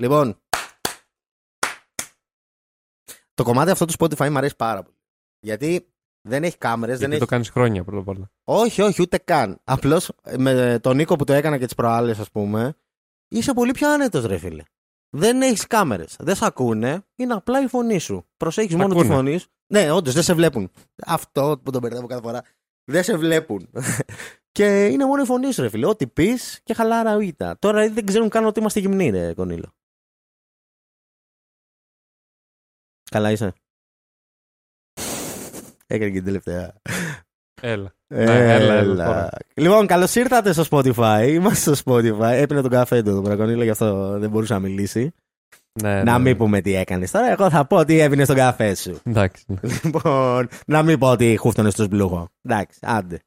Λοιπόν. Το κομμάτι αυτό του Spotify μου αρέσει πάρα πολύ. Γιατί δεν έχει κάμερες, δεν Γιατί έχει. το κάνεις χρόνια πρώτα απ' όλα. Όχι, όχι, ούτε καν. Απλώς με τον Νίκο που το έκανα και τις προάλλες, ας πούμε, είσαι πολύ πιο άνετος, ρε φίλε. Δεν έχεις κάμερες. Δεν σε ακούνε. Είναι απλά η φωνή σου. Προσέχεις μόνο τη ακούνε. φωνή σου. Ναι, όντως δεν σε βλέπουν. Αυτό που τον μπερδεύω κάθε φορά. Δεν σε βλέπουν. και είναι μόνο η φωνή σου, ρε φίλε. Ό,τι πεις και χαλάρα ουίτα. Τώρα δεν ξέρουν καν ότι είμαστε γυμνοί, ρε Κονίλο. Καλά είσαι. Έκανε και την τελευταία. Έλα. Ναι, έλα, έλα τώρα. Λοιπόν, καλώς ήρθατε στο Spotify. Είμαστε στο Spotify. Έπινε τον καφέ του τον Βρακονίλο, γι' αυτό δεν μπορούσε να μιλήσει. Ναι, να ναι, μην ναι. πούμε τι έκανες τώρα. Εγώ θα πω ότι έπινε τον καφέ σου. Εντάξει. ναι. Λοιπόν, να μην πω ότι χούφτωνες στο σμπλούχο. Εντάξει, άντε.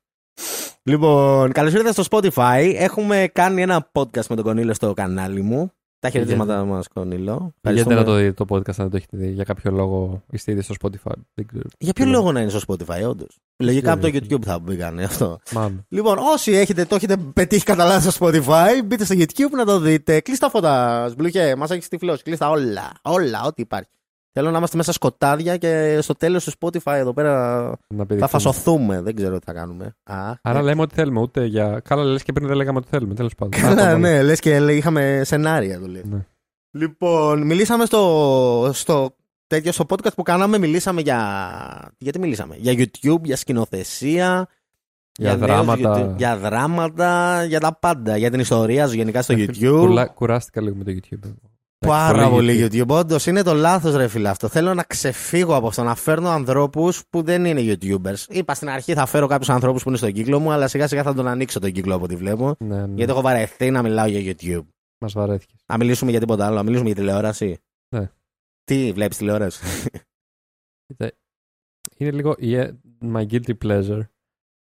Λοιπόν, καλώς ήρθατε στο Spotify. Έχουμε κάνει ένα podcast με τον Κονίλο στο κανάλι μου. Τα χαιρετίσματα μας, Κονίλο. Γιατί να Ευχαριστούμε. το δείτε το podcast αν δεν το έχετε δει. Για κάποιο λόγο είστε ήδη στο Spotify. Δεν ξέρω. Για ποιο Ναι. λόγο να είναι στο Spotify, όντως. Λογικά από το ξέρω. YouTube θα μπήκανε αυτό. Μάλλον. Λοιπόν, όσοι έχετε, το έχετε πετύχει κατά λάθος στο Spotify, μπείτε στο YouTube να το δείτε. Κλείστε τα φώτα, Σμπλουχέ. Μας έχεις τυφλώσει. Κλείστε τα όλα. Όλα, ό,τι υπάρχει. Θέλω να είμαστε μέσα σκοτάδια και στο τέλος του Spotify εδώ πέρα Να θα πηδηχθούμε. φασωθούμε. Δεν ξέρω τι θα κάνουμε. Α, Άρα ε, λέμε ό,τι θέλουμε. Ούτε για. Καλά, λες και πριν δεν λέγαμε ό,τι θέλουμε. Τέλος πάντων. Καλά, Άκου, ναι, λες και λέει, είχαμε σενάρια το λέει. Ναι. Λοιπόν, μιλήσαμε στο, στο τέτοιο στο podcast που κάναμε, μιλήσαμε για. Γιατί μιλήσαμε, για YouTube, για σκηνοθεσία. Για νέους δράματα. YouTube, για δράματα, για τα πάντα. Για την ιστορία σου γενικά στο YouTube. Κουρλα- Κουράστηκα λίγο με το YouTube. Πάρα πολύ YouTube. Όντως είναι το λάθος, ρε φίλε αυτό. Θέλω να ξεφύγω από αυτό, να φέρνω ανθρώπους που δεν είναι YouTubers. Είπα στην αρχή θα φέρω κάποιους ανθρώπους που είναι στον κύκλο μου, αλλά σιγά σιγά θα τον ανοίξω τον κύκλο από ό,τι βλέπω. Ναι, ναι. Γιατί έχω βαρεθεί να μιλάω για YouTube. Μας βαρέθηκες. Να μιλήσουμε για τίποτα άλλο, να μιλήσουμε για τηλεόραση. Ναι. Τι βλέπεις τηλεόραση; Είναι λίγο yeah, my guilty pleasure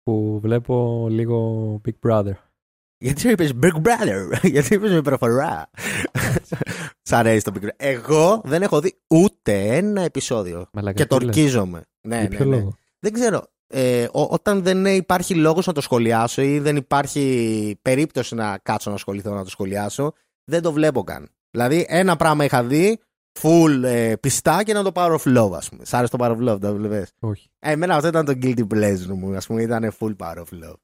που βλέπω λίγο Big Brother. Γιατί είπες Big Brother, γιατί είπες με προφορά; Σ' αρέσει το Big Brother. Εγώ δεν έχω δει ούτε ένα επεισόδιο. Μαλάκα, Και τι λες; τορκίζομαι. Ναι, Για ναι, ποιο ναι. λόγο; Δεν ξέρω. Ε, ό- όταν δεν υπάρχει λόγος να το σχολιάσω ή δεν υπάρχει περίπτωση να κάτσω να ασχοληθώ να το σχολιάσω, δεν το βλέπω καν. Δηλαδή, ένα πράγμα είχα δει, full ε, πιστά και να το Power of Love, ας πούμε. Σ' άρεσε το Power of Love, το βλέπεις; Όχι. Ε, εμένα αυτό ήταν το guilty pleasure μου, ας πούμε, ήταν full Power of Love.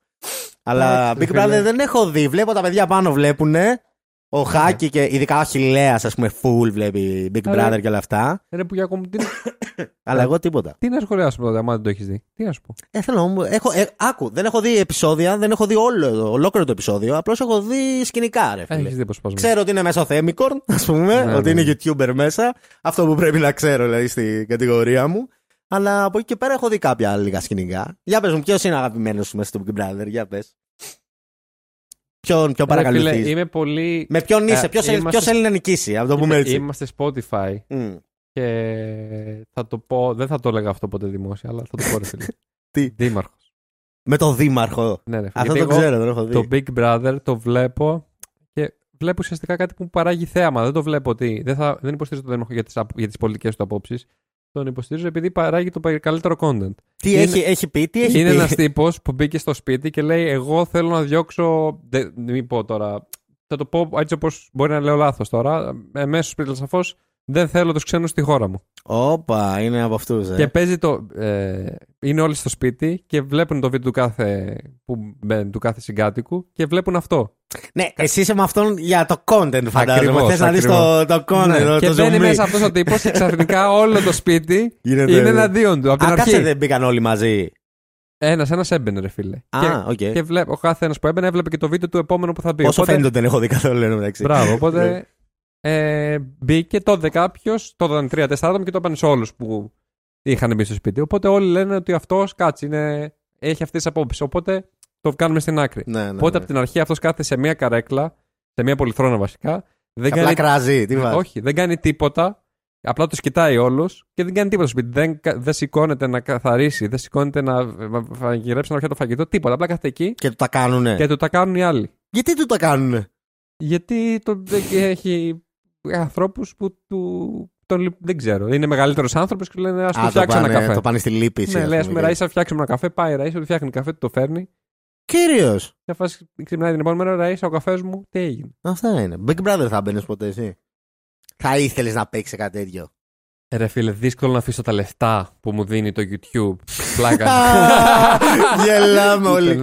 Αλλά Εντάξει, Big φίλε. Brother δεν έχω δει. Βλέπω τα παιδιά πάνω βλέπουνε. Ο Χάκη και ειδικά ο Χιλέας, ας πούμε, full βλέπει Big Άρα- Brother και όλα αυτά. Ρε που για ακόμα. Τι, Αλλά εγώ τίποτα. τι να σχολιάσουμε τότε, άμα δεν το έχεις δει. Τι να σου πω. Ε, θέλω να μου. Έχω, ε, άκου, δεν έχω δει επεισόδια, δεν έχω δει όλο, ολόκληρο το επεισόδιο. Απλώς έχω δει σκηνικά, ρε φίλε. Έχεις δει πώς πας. Ξέρω ότι είναι μέσα ο Θέμικορν, ας πούμε, Ναι, ότι ναι. είναι YouTuber μέσα. Αυτό που πρέπει να ξέρω, δηλαδή, στην κατηγορία μου. Αλλά από εκεί και πέρα έχω δει κάποια λίγα σκηνικά. Για πες μου, ποιος είναι αγαπημένος σου μέσα στο Big Brother, για πες. Ποιον, ποιον παρακαλουθείς; Είμαι πολύ. Με ποιον είσαι, Ε, ποιος είμαστε- θέλει να νικήσει, από το πούμε έτσι. Είμαστε Spotify Μμ. και θα το πω. Δεν θα το έλεγα αυτό ποτέ δημόσια, αλλά θα το πω ρε φίλε. Τι; Δήμαρχος. Με τον Δήμαρχο. Ναι, ρε, φίλε. Αυτό Γιατί το εγώ ξέρω, δεν έχω δει. Το Big Brother το βλέπω και βλέπω ουσιαστικά κάτι που μου παράγει θέαμα. Δεν το βλέπω ότι. Δεν, θα, δεν υποστηρίζω τον Δήμαρχο για τις για τις πολιτικές του απόψεις. Τον υποστηρίζω επειδή παράγει το καλύτερο content. Τι είναι- έχει, έχει πει, τι έχει Είναι πει; ένας τύπος που μπήκε στο σπίτι και λέει: Εγώ θέλω να διώξω. Δεν, μην πω τώρα. Θα το πω έτσι όπως μπορεί να λέω λάθος τώρα. Εμέσω σπίτι, σαφώς δεν θέλω τους ξένους στη χώρα μου. Όπα, είναι από αυτούς. Ε. Και παίζει το. Ε, είναι όλοι στο σπίτι και βλέπουν το βίντεο του κάθε, που, μπαίνει, του κάθε συγκάτοικου και βλέπουν αυτό. Ναι, εσύ είσαι με αυτόν για το content, φαντάζομαι. Ακριβώς, Θες να δεις το, το content, Ναι, το, και το μπαίνει zoom in. μέσα αυτός ο τύπος και ξαφνικά όλο το σπίτι Γίνεται- είναι εναντίον του. Από την Α, κάτσε αρχή. δεν μπήκαν όλοι μαζί. Ένας, ένας έμπαινε, ρε φίλε. Α, και, οκ. και βλέπ, ο κάθε ένας που έμπαινε έβλεπε και το βίντεο του επόμενου που θα μπει. Όσο Οπότε- φαίνεται ότι δεν έχω δει καθόλου εν τω μεταξύ. Μπράβο, Ναι. οπότε ε, μπήκε τότε κάποιος, τότε ήταν τρία-τέσσερα άτομα και το είπαν σε όλους που είχαν μπει στο σπίτι. Οπότε όλοι λένε ότι αυτός κάτσε, είναι, έχει αυτές τις απόψεις. Οπότε το κάνουμε στην άκρη. Ναι, ναι, οπότε ναι. από την αρχή αυτός κάθεται σε μία καρέκλα, σε μία πολυθρόνα βασικά. Δεν Απλά κάνει, κράζει, τι βάζεις. όχι, δεν κάνει τίποτα. Απλά τους κοιτάει όλους και δεν κάνει τίποτα στο σπίτι. Δεν, κα- δεν σηκώνεται να καθαρίσει, δεν σηκώνεται να β- μαγειρέψει να πιάσει το φαγητό, τίποτα. Απλά κάθεται εκεί Και του τα κάνουνε. και του τα κάνουν οι άλλοι. Γιατί του τα κάνουνε; Γιατί το, έχει ανθρώπους που του. Τον, λυ- δεν ξέρω. Είναι μεγαλύτερος άνθρωπος και λένε Α Α, του το φτιάξω ένα πάνε, καφέ. το πάνε στη λύπηση. ναι, ας λέει, ας πούμε, πούμε, και- Ραΐσα, φτιάξουμε ένα καφέ. Πάει η Ραΐσα, του φτιάχνει καφέ, του το φέρνει. Κύριος. Και φάση ξυπνάει την επόμενη μέρα, Ραΐσα, ο καφές μου, τι έγινε; Αυτά είναι. Big Brother θα μπαίνεις ποτέ εσύ; θα ήθελες να παίξει κάτι τέτοιο; Ε, Ρε φίλε, δύσκολο να αφήσω τα λεφτά που μου δίνει το YouTube. Πλάκα. Γελάμε όλοι.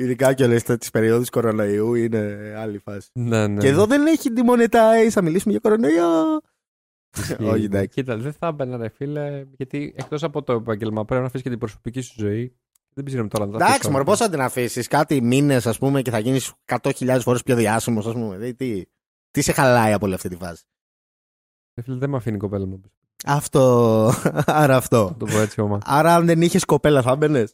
Ειδικά και όλε τις περιόδους κορονοϊού είναι άλλη φάση. Ναι, ναι. Και εδώ δεν έχει demonetize, θα μιλήσουμε για κορονοϊό. Όχι, εντάξει. Κοίτα, δεν θα έμπαινα, ρε φίλε, γιατί εκτός από το επάγγελμα πρέπει να αφήσει και την προσωπική σου ζωή. Δεν πιστεύω τώρα να τα Εντάξει, αφήσω μωρέ, όλα. πώ θα την αφήσεις; Κάτι μήνες, ας πούμε, και θα γίνεις 100.000 φορές πιο διάσημος, ας πούμε. Δηλαδή, τι, τι σε χαλάει από όλη αυτή τη φάση; Ρε φίλε, δεν με αφήνει η κοπέλα μου. Αυτό. Άρα αυτό. Να το πω έτσι oma. Άρα, αν δεν είχες κοπέλα, θα μπαινε.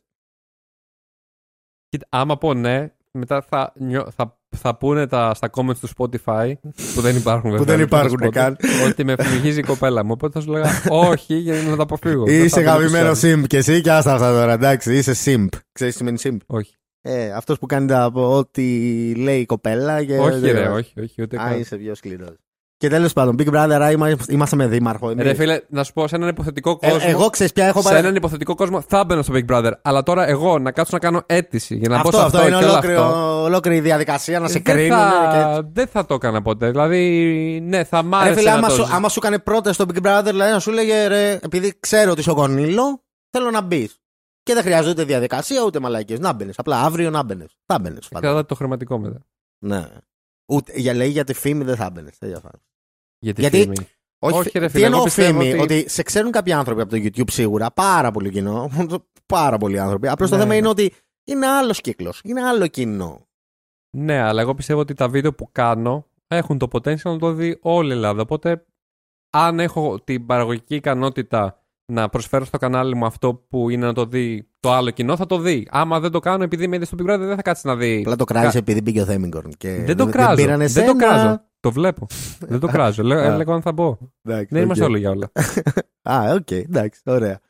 Κοίτα, άμα πω ναι, μετά θα, νιώ- θα, θα πούνε τα, στα comments του Spotify, που δεν υπάρχουν βέβαια. δεν στο υπάρχουν Spotify, καν. Ότι με φυγίζει η κοπέλα μου. Οπότε θα σου λέγα όχι, για να τα αποφύγω. Δεν Είσαι θα μπαίνω γαμημένο στο simp και εσύ και άστα αυτά τώρα, εντάξει. Είσαι simp. Ξέρεις τι σημαίνει simp; Όχι. Ε, αυτός που κάνει τα, ό,τι λέει η κοπέλα. Και όχι, ρε, όχι, όχι, ούτε Α, καν. είσαι πιο σκληρός. Και τέλος πάντων, Big Brother, άρα είμαστε, είμαστε με δήμαρχο. εμείς. Ρε φίλε, να σου πω σε έναν υποθετικό Ε, κόσμο. εγώ ξέρεις πια έχω σε παρα- έναν υποθετικό κόσμο θα μπαίνω στο Big Brother. Αλλά τώρα εγώ να κάτσω να κάνω αίτηση για να αυτό, μπω σε αυτό, αυτό, είναι και όλο ολόκληρο, αυτό. ολόκληρη διαδικασία να σε δεν, κρίνουν. θα, Και... δεν θα το έκανα ποτέ. Δηλαδή, ναι, θα μ' Ρε άρεσε φίλε, να άμα, το σου, ζ- άμα σου έκανε πρώτα στο Big Brother, δηλαδή να σου λέγε ρε, επειδή ξέρω ότι είσαι ο Κονίλο, θέλω να μπεις. Και δεν χρειάζεται ούτε διαδικασία ούτε μαλακίες. Να μπαινες. Απλά αύριο να μπαινες. Θα μπαινες. Κρατάτε το χρηματικό μετά. Ναι. Ούτε, για, λέει για τη φήμη δεν θα μπαινε. Για τη Γιατί- φήμη. Όχι, Όχι, ρε τι φίλε, εγώ εννοώ πιστεύω φήμη, ότι- ότι... σε ξέρουν κάποιοι άνθρωποι από το YouTube σίγουρα, πάρα πολύ κοινό. πάρα πολλοί άνθρωποι. Απλώς το Ναι. θέμα είναι ότι είναι άλλος κύκλος. Είναι άλλο κοινό. Ναι, αλλά εγώ πιστεύω ότι τα βίντεο που κάνω έχουν το potential να το δει όλη η Ελλάδα. Οπότε, αν έχω την παραγωγική ικανότητα να προσφέρω στο κανάλι μου αυτό που είναι να το δει το άλλο κοινό, θα το δει. Άμα δεν το κάνω επειδή με είδε στο Big Brother, δεν θα κάτσεις να δει. Απλά το κράζεις επειδή μπήκε ο Θέμιγκορν. Και Δεν το κράζω. πήραν Δεν, εσένα. το κράζω. Το βλέπω. δεν το κράζω. Λέω, Α. έλεγα αν θα μπω. Εντάξει, Δεν οκ. είμαστε όλοι για όλα. Α, οκ, εντάξει, ωραία.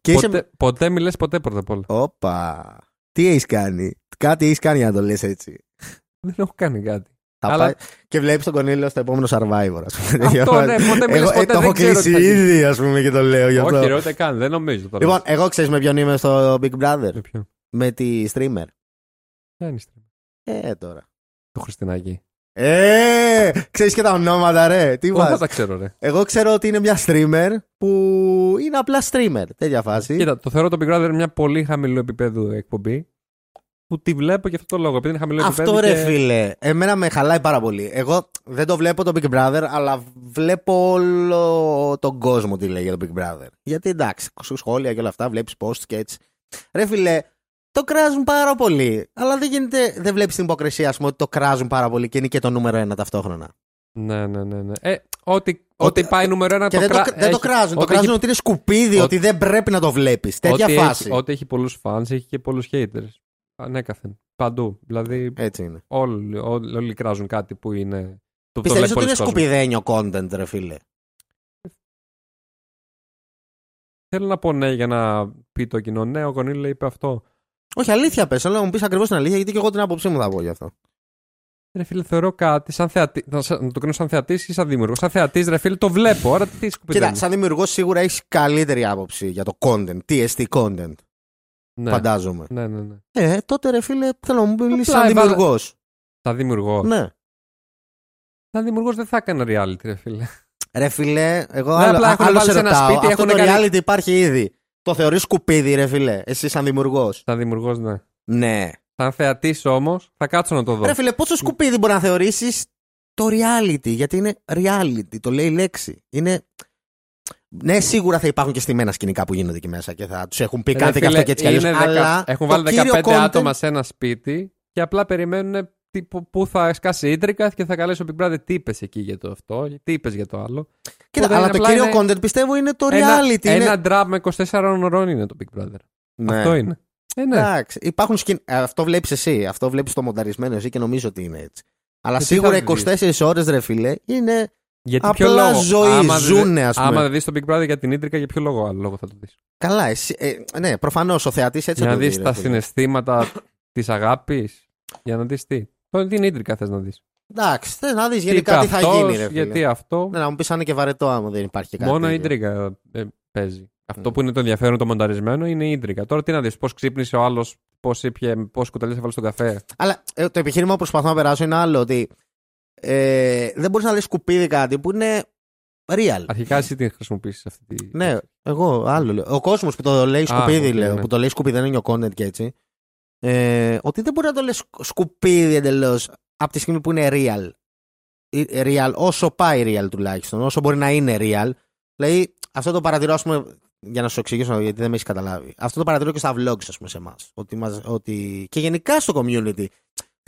Και είσαι. ποτέ, ποτέ μη λες ποτέ πρώτα απ' όλα. Όπα. Τι έχεις κάνει; Κάτι έχεις κάνει για να το λες έτσι; Δεν έχω κάνει κάτι. Θα Αλλά- πάει... Και βλέπεις τον Κονίλιο στο επόμενο survivor, ας πούμε. Αυτό ναι, ποτέ μη λες Εγώ, ε, ποτέ. το έχω δεν ξέρω κλείσει τι θα γίνει. ήδη, ας πούμε, και το λέω γι' αυτό. Όχι, ρε, ούτε καν. Δεν νομίζω τώρα. Λοιπόν, εγώ ξέρεις με ποιον είμαι στο Big Brother; Με ποιον; Με τη streamer. Δεν είστε. Ε, τώρα. Το Χριστινάκι. Ε, ξέρεις και τα ονόματα, ρε. Τι Πώς θα βάζεις. τα ξέρω, ρε. Εγώ ξέρω ότι είναι μια streamer που είναι απλά streamer. Τέτοια φάση. Κοίτα, το θεωρώ το Big Brother μια πολύ χαμηλού επίπεδου εκπομπή. Που τη βλέπω για αυτό το λόγο. Επειδή είναι χαμηλό επίπεδο. Αυτό ρε και... φίλε, εμένα με χαλάει πάρα πολύ. Εγώ δεν το βλέπω το Big Brother, αλλά βλέπω όλο τον κόσμο τι λέει για το Big Brother. Γιατί εντάξει, σου σχόλια και όλα αυτά, βλέπεις posts και έτσι. Ρε φίλε, το κράζουν πάρα πολύ. Αλλά δεν γίνεται, δεν βλέπεις την υποκρισία, ας πούμε, ότι το κράζουν πάρα πολύ και είναι και το νούμερο ένα ταυτόχρονα. Ναι, ναι, ναι. ναι. Ε, ό,τι, ό,τι πάει νούμερο ένα Και το δεν, κρά... το, δεν το έχει- κράζουν. Το ό,τι κράζουν έχει- ότι είναι σκουπίδι, ό- ότι δεν πρέπει να το βλέπεις. Τέτοια ό,τι φάση. Έχει, ό,τι έχει πολλούς fans έχει και πολλούς haters. Ανέκαθεν. Παντού. Δηλαδή Έτσι είναι. όλοι, όλοι, όλοι κράζουν κάτι που είναι. Το, το Πιστεύεις βλέπει ότι είναι πολλοί κόσμος. σκουπιδένιο content, ρε φίλε; Θέλω να πω ναι για να πει το κοινό. Ναι, ο Κονίλη είπε αυτό. Όχι, αλήθεια πες. Αλλά να μου πεις ακριβώς την αλήθεια, γιατί και εγώ την άποψή μου θα πω γι' αυτό. Ρε φίλε, θεωρώ κάτι σαν θεατή. Να σε- να το κρίνω σαν θεατής ή σαν δημιουργός. Σαν θεατής, ρε φίλε, το βλέπω. Άρα τι σκουπίδι. Κοίτα, σαν δημιουργός σίγουρα έχεις καλύτερη άποψη για το content. TST content, ναι. φαντάζομαι. ναι, ναι, ναι. Ε, τότε ρε φίλε, θέλω να μου μιλήσεις Απλά σαν έβαλε- δημιουργός. Σαν δημιουργός. Ναι. Σαν δημιουργός δεν θα έκανε reality, ρε φίλε. Ρε φίλε, εγώ Ναι, άλλο, απλά έχουν άλλο βάλει σε σε ένα ρωτάω. σπίτι, Αυτό έχουν το κάνει- reality υπάρχει ήδη. Το θεωρείς σκουπίδι, ρε φίλε. Εσύ σαν δημιουργός; Σαν δημιουργός, ναι. Ναι. Σαν θεατής όμως, θα κάτσω να το δω. Ρε φίλε, πόσο σκουπίδι μπορεί να θεωρήσεις το reality, γιατί είναι reality, το λέει η λέξη. Είναι. Ναι, σίγουρα θα υπάρχουν και στημένα σκηνικά που γίνονται εκεί μέσα και θα τους έχουν πει Ρε κάτι και φίλε, αυτό και έτσι κι αλλιώς, είναι δεκα- Αλλά Έχουν το βάλει κύριο 15 content- άτομα σε ένα σπίτι και απλά περιμένουν τι- που- πού θα σκάσει ίντρικα και θα καλέσει ο Big Brother τι είπες εκεί για το αυτό, τι είπες για το άλλο. Κοίτα, Οπότε αλλά είναι το απλά κύριο είναι content πιστεύω είναι το Ένα, reality. ένα είναι... drama με 24 ώρων είναι το Big Brother. Ναι. Αυτό είναι. Ε, ναι. Εντάξει, υπάρχουν σκην... ε, Αυτό βλέπεις εσύ. Αυτό βλέπεις το μονταρισμένο εσύ και νομίζω ότι είναι έτσι. Αλλά Και τι σίγουρα θα δεις; 24 ώρες, ρε φίλε, είναι. Γιατί Απλά ποιο λόγο; ζωή, άμα ζουνε, δεν- ας πούμε. Άμα δεν δεις το Big Brother για την ίντρικα, για ποιο λόγο άλλο λόγο θα το δεις; Καλά, εσύ. Ε, ναι, προφανώς ο θεατής έτσι Για θα να το δεις. δει ρε τα φίλε. συναισθήματα της αγάπης. Για να δεις τι. Τώρα την ίντρικα θες να δεις. Εντάξει, θες να δεις γενικά τι θα γίνει, ρε φίλε. Γιατί αυτό. Ναι, να μου πεις αν είναι και βαρετό άμα δεν υπάρχει και κάτι. Μόνο η τέτοιο. ίντρικα ε, παίζει. Αυτό Mm. που είναι το ενδιαφέρον το μονταρισμένο είναι η ίντριγκα. Τώρα τι να δεις, πώς ξύπνησε ο άλλος, πώς ήπια, πόσες κουταλιές έβαλε στον καφέ; Αλλά ε, το επιχείρημα που προσπαθώ να περάσω είναι άλλο ότι Ε, δεν μπορείς να λες σκουπίδι κάτι που είναι real. Αρχικά εσύ την χρησιμοποιήσει αυτή τη. Ναι, εγώ άλλο λέω. Ο κόσμος που το λέει σκουπίδι, οκ, λέω. ναι. Που το λέει σκουπίδι, δεν είναι ο content και έτσι. Ε, ότι δεν μπορεί να το λες σκουπίδι εντελώς από τη στιγμή που είναι real. Ε, real όσο πάει real τουλάχιστον, όσο μπορεί να είναι real. Δηλαδή, αυτό το παρατηρώ, ας πούμε, για να σου εξηγήσω, γιατί δεν με έχεις καταλάβει. Αυτό το παρατηρώ και στα vlogs, ας πούμε, σε εμάς. Ότι, μας- ότι... Και γενικά στο community.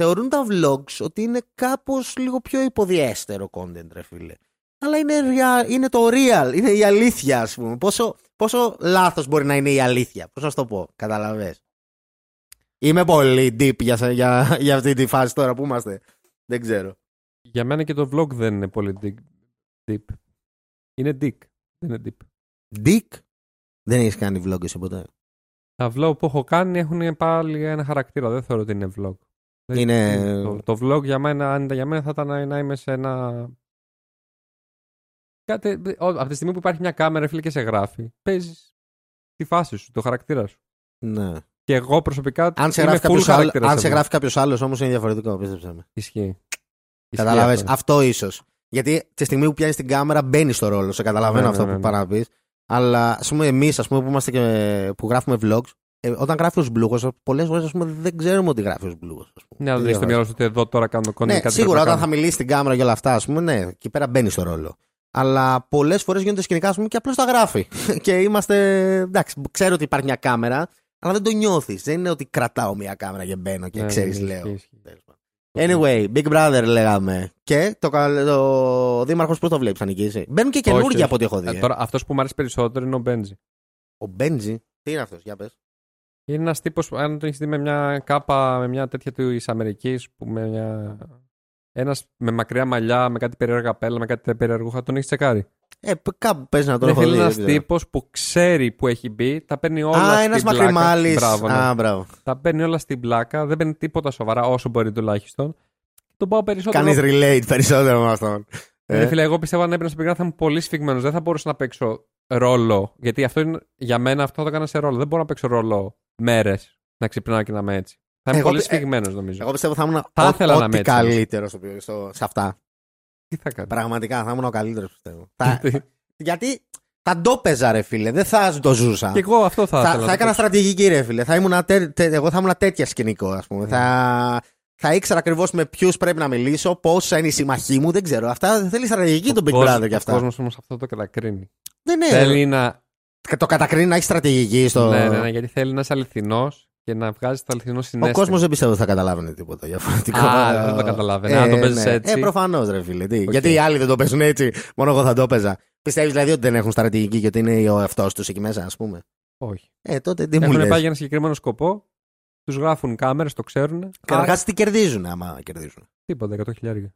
Θεωρούν τα vlogs ότι είναι κάπως λίγο πιο υποδιέστερο content, ρε φίλε. Αλλά είναι, real, είναι το real, είναι η αλήθεια, ας πούμε. Πόσο, πόσο λάθος μπορεί να είναι η αλήθεια. Πώς να σου το πω, καταλαβες. Είμαι πολύ deep για, σε- για, για αυτή τη φάση τώρα που είμαστε. Δεν ξέρω. Για μένα και το vlog δεν είναι πολύ deep. deep. Είναι dick. Δεν είναι deep. Dick; Δεν έχεις κάνει vlog εσύ ποτέ; Τα vlog που έχω κάνει έχουν πάλι ένα χαρακτήρα. Δεν θεωρώ ότι είναι vlog. Δεν- Είναι- Το, το vlog για μένα, αν ήταν για μένα, θα ήταν να, να είμαι σε ένα. Κάτι, ο- από τη στιγμή που υπάρχει μια κάμερα, φίλε, και σε γράφει, παίζεις τη φάση σου, το χαρακτήρα σου. Ναι. Και εγώ προσωπικά. Αν σε είμαι γράφει full κάποιος άλλο, χαρακτήρας αν σε εδώ. γράφει κάποιος άλλος όμως είναι διαφορετικό, πίστεψε με. Ισχύει. Κατάλαβε. Ισχύει αυτό. Αυτό ίσως. Γιατί τη στιγμή που πιάνεις την κάμερα μπαίνεις στο ρόλο. Σε καταλαβαίνω Ναι, αυτό ναι, ναι, που ναι. πάνε να πει. Αλλά ας πούμε, εμείς που, είμαστε και, που γράφουμε vlogs, ε, όταν γράφει ως μπλούγος, πολλές φορές δεν ξέρουμε ότι γράφει ως μπλούγος. Ναι, αλλά δεν έχει στο μυαλό σου ότι εδώ τώρα κάνω content Ναι, κάτι σίγουρα πρέπει να όταν θα κάνω. μιλήσει στην κάμερα και όλα αυτά, ας πούμε, ναι, εκεί πέρα μπαίνει στο ρόλο. Αλλά πολλές φορές γίνονται σκηνικά, ας πούμε, και απλώς τα γράφει. και είμαστε. Εντάξει, ξέρω ότι υπάρχει μια κάμερα, αλλά δεν το νιώθεις. Δεν είναι ότι κρατάω μια κάμερα και μπαίνω και Ναι, ξέρεις, ναι, λέω. ισχύει, ισχύει. Anyway, Big Brother λέγαμε. Και το, κα- το Δήμαρχος πώς το βλέπεις, θα νικήσει. Μπαίνουν και Όχι, καινούργια όχι. από ό,τι έχω δει. Ε, ε. τώρα, αυτός που μου αρέσει περισσότερο είναι ο Μπέντζι. Ο Μπέντζι. Τι είναι αυτός, για πες. Είναι ένας τύπος, αν τον έχεις δει με μια κάπα, με μια τέτοια της Αμερικής, που με μια. Ένας με μακριά μαλλιά, με κάτι περίεργα πέλα, με κάτι περίεργο, τον έχεις τσεκάρει. Ε, π- κάπου παίζει να τον Είναι έχω δει. ένας δεν ξέρω. τύπο που ξέρει που έχει μπει, τα παίρνει όλα Α, στην ένα πλάκα. μακριμάλης. Μπράβο, ναι. Α, μπράβο. Τα παίρνει όλα στην πλάκα, δεν παίρνει τίποτα σοβαρά, όσο μπορεί τουλάχιστον. Τον πάω περισσότερο. Κάνεις relate περισσότερο με αυτόν. Ε, Ε, φίλε, εγώ πιστεύω αν έπαιρνα στο πικρά θα ήμουν πολύ σφιγμένος. Δεν θα μπορούσα να παίξω ρόλο. Γιατί αυτό είναι, για μένα αυτό θα το έκανα σε ρόλο. Δεν μπορώ να παίξω ρόλο μέρες να ξυπνάω και να είμαι έτσι. Θα είμαι Εγώ πολύ πι- ε, σφιγμένος νομίζω. Εγώ πιστεύω θα ήμουν Θα ό- ήθελα να ό,τι είμαι έτσι. καλύτερο στο, στο, σε αυτά. Τι θα κάνω; Πραγματικά θα ήμουν ο καλύτερος πιστεύω. θα, γιατί θα το παίζα, ρε φίλε. Δεν θα το ζούσα. και εγώ αυτό θα, θα, ήθελα. θα να έκανα παίξω. στρατηγική, ρε φίλε. Θα ήμουν τε, τε- εγώ θα ήμουν τέτοια σκηνικό, ας πούμε. Ναι. Θα, θα ήξερα ακριβώς με ποιους πρέπει να μιλήσω, ποιοι είναι οι συμμάχοι μου, δεν ξέρω. Αυτά θέλει στρατηγική το Big Brother και Ο αυτά. κόσμος όμως αυτό το κατακρίνει. Δεν είναι. Θέλει να. Το κατακρίνει να έχει στρατηγική στο. Ναι, ναι, ναι, γιατί θέλει να είσαι αληθινός και να βγάζει το αληθινό Ο συναίσθημα. κόσμος δεν πιστεύω ότι θα καταλάβαινε τίποτα διαφορετικό. Α, δεν το καταλάβαινε. Αν το παίζεις έτσι. Ε, προφανώς, ρε φίλε. Τι. Οκ. Γιατί οι άλλοι δεν το παίζουν έτσι, μόνο εγώ θα το 'παιζα. Πιστεύεις δηλαδή ότι δεν έχουν στρατηγική και ότι είναι ο εαυτός τους εκεί μέσα, ας πούμε; Όχι. Ε, τότε τι μου Έχουν λες; πάει για ένα συγκεκριμένο σκοπό. Τους γράφουν κάμερες, το ξέρουν. Καταρχά, τι κερδίζουν άμα κερδίζουν. Τίποτα, 100 χιλιάρια.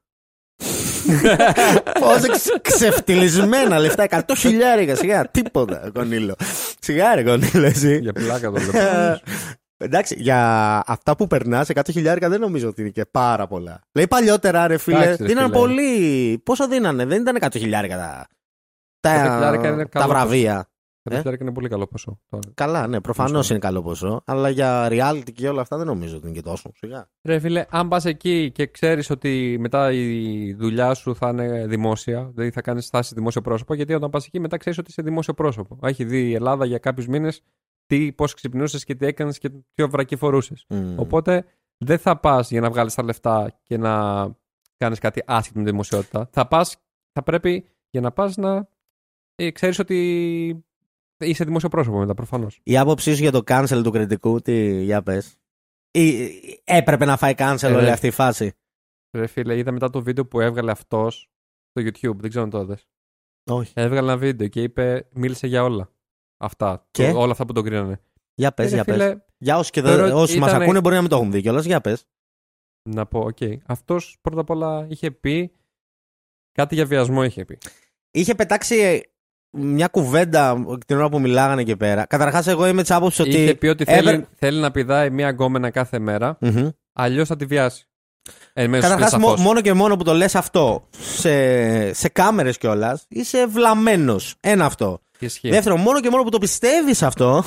Πόσα ξε- ξεφτυλισμένα λεφτά, 100 χιλιάρικα, σιγά, τίποτα, Κονίλο. Σιγά, ρε Κονίλο, εσύ. Για πλάκα το Ε, βλέπω. Εντάξει, για αυτά που περνάς, 100 χιλιάρικα δεν νομίζω ότι είναι και πάρα πολλά. Λέει παλιότερα, ρε φίλε, Εντάξει, ρε δίνανε φίλε. πολύ. Πόσο δίνανε, δεν ήταν 100 χιλιάρικα τα, 100 χιλιάρικα είναι τα, καλό τα βραβεία. 100 χιλιάρια είναι πολύ καλό ποσό. τώρα. Καλά, ναι, προφανώς Ποσό. είναι καλό ποσό, αλλά για reality και όλα αυτά δεν νομίζω ότι είναι και τόσο. Σιγά. Ρε φίλε, αν πας εκεί και ξέρεις ότι μετά η δουλειά σου θα είναι δημόσια, δηλαδή θα κάνεις στάση δημόσιο πρόσωπο, γιατί όταν πας εκεί μετά ξέρεις ότι είσαι δημόσιο πρόσωπο. Έχει δει η Ελλάδα για κάποιους μήνες πώς ξυπνούσες και τι έκανες και τι βρακή φορούσες. Μμ. Οπότε δεν θα πας για να βγάλεις τα λεφτά και να κάνεις κάτι άσχετο με τη δημοσιότητα. Θα πας, θα πρέπει για να πας να ε, ξέρεις ότι είσαι δημόσιο πρόσωπο μετά, προφανώς. Η άποψή σου για το cancel του κριτικού, τι, για πες. Ή, έπρεπε να φάει cancel Ε, όλη ναι. αυτή η φάση. Ρε φίλε, είδα μετά το βίντεο που έβγαλε αυτός στο YouTube. Δεν ξέρω αν το είδες. Όχι. Έβγαλε ένα βίντεο και είπε, μίλησε για όλα. Αυτά. Και; Το- όλα αυτά που τον κρίνανε. Για πες, Ε, ρε για πες. φίλε, Για όσοι, και θεωρώ δεν, ότι όσοι μας ήτανε- ακούνε μπορεί να μην το έχουν δει κιόλας, για πες. να πω, οκ. Αυτός πρώτα απ' όλα είχε πει κάτι για βιασμό είχε πει. Είχε πετάξει μια κουβέντα την ώρα που μιλάγανε εκεί πέρα. Καταρχάς εγώ είμαι της άποψης ότι... Είχε πει ότι έπρεπε- θέλει, θέλει να πηδάει μία γκόμενα κάθε μέρα, Μμμ. αλλιώς θα τη βιάσει. Εν μέσω Καταρχάς της μο- σαφώς. μόνο και μόνο που το λες αυτό σε, σε κάμερες κιόλας είσαι βλαμμένος. Ένα αυτό. Ισχύει. Δεύτερο, μόνο και μόνο που το πιστεύεις αυτό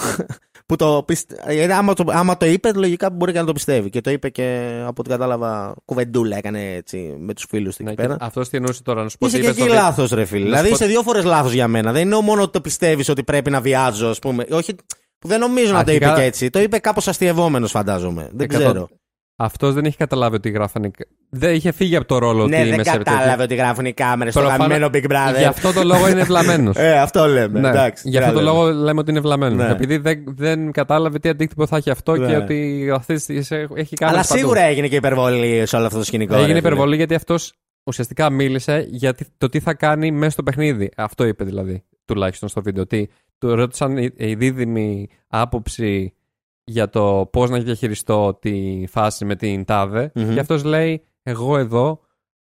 Που το πιστε... γιατί άμα, το, άμα το είπε, λογικά μπορεί και να το πιστεύει. Και το είπε και από ό,τι κατάλαβα, κουβεντούλα έκανε έτσι με τους φίλους του εκεί Ναι, πέρα. Αυτό τι εννοούσε τώρα, να σου πω Είσαι τι και είπες εκεί στο λάθος, ρε φίλε. Να Δηλαδή σου πω- είσαι δύο φορές λάθος για μένα. Δεν είναι μόνο ότι το πιστεύεις ότι πρέπει να βιάζω, ας πούμε. Όχι, που δεν νομίζω να το είπε Αρχικά- και έτσι. Το είπε κάπως αστειευόμενος, φαντάζομαι. Δεν Εκατό- ξέρω. Αυτός δεν είχε καταλάβει ότι γράφανε. Δεν είχε φύγει από το ρόλο Ναι, ότι δεν είμαι σε κατάλαβε ότι γράφουν οι κάμερες στο Προφανώς- γαμμένο Big Brother. Γι' αυτό το λόγο είναι βλαμμένος. Ε, αυτό λέμε. Ναι, Εντάξει, γι' αυτό τι το να λέμε. λόγο λέμε ότι είναι βλαμμένος. Ναι. Επειδή δεν, δεν κατάλαβε τι αντίκτυπο θα έχει αυτό Ναι. και ότι αυτή έχει κάνει. Αλλά σίγουρα έγινε και υπερβολή σε όλο αυτό το σκηνικό. ρε Έγινε φίλε. υπερβολή γιατί αυτός ουσιαστικά μίλησε για τι- το τι θα κάνει μέσα στο παιχνίδι. Αυτό είπε δηλαδή, τουλάχιστον στο βίντεο. Ότι του ρώτησαν η, η δίδυμη άποψη για το πώς να διαχειριστώ τη φάση με την τάδε. Μμμ. Και αυτός λέει, εγώ εδώ,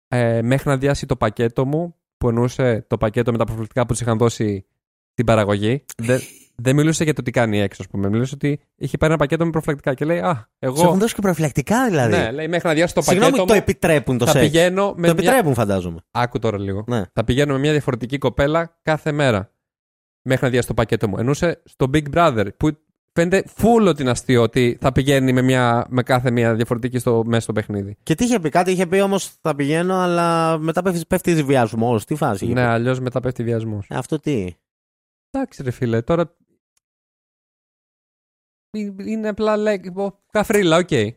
ε, μέχρι να διάσει το πακέτο μου, που εννοούσε το πακέτο με τα προφυλακτικά που τη είχαν δώσει την παραγωγή. Δεν, δεν μιλούσε για το τι κάνει έξω, ας πούμε. Μιλούσε ότι είχε πάρει ένα πακέτο με προφυλακτικά και λέει, Α, Σου έχουν εγώ. δώσει και προφυλακτικά δηλαδή. Ναι, λέει, μέχρι να διάσει το Συγγνώμη, πακέτο το μου, επιτρέπουν το θα σεξ. πηγαίνω με Το μια... επιτρέπουν, φαντάζομαι. Άκου τώρα λίγο. Ναι. Θα πηγαίνω με μια διαφορετική κοπέλα κάθε μέρα. Μέχρι να διάσει το πακέτο μου. Εννοούσε στο Big Brother, που φαίνεται full ότι είναι αστείο ότι θα πηγαίνει με, μια, με κάθε μια διαφορετική στο, μέσα στο παιχνίδι. Και τι είχε πει, κάτι είχε πει όμως θα πηγαίνω, αλλά μετά πέφτει, πέφτει βιασμός. Τι φάση. είχε Ναι, πει; αλλιώς μετά πέφτει βιασμός. Ε, Αυτό τι; Εντάξει, ρε φίλε, τώρα. Είναι απλά λέει. Καφρίλα, οκ. Δεν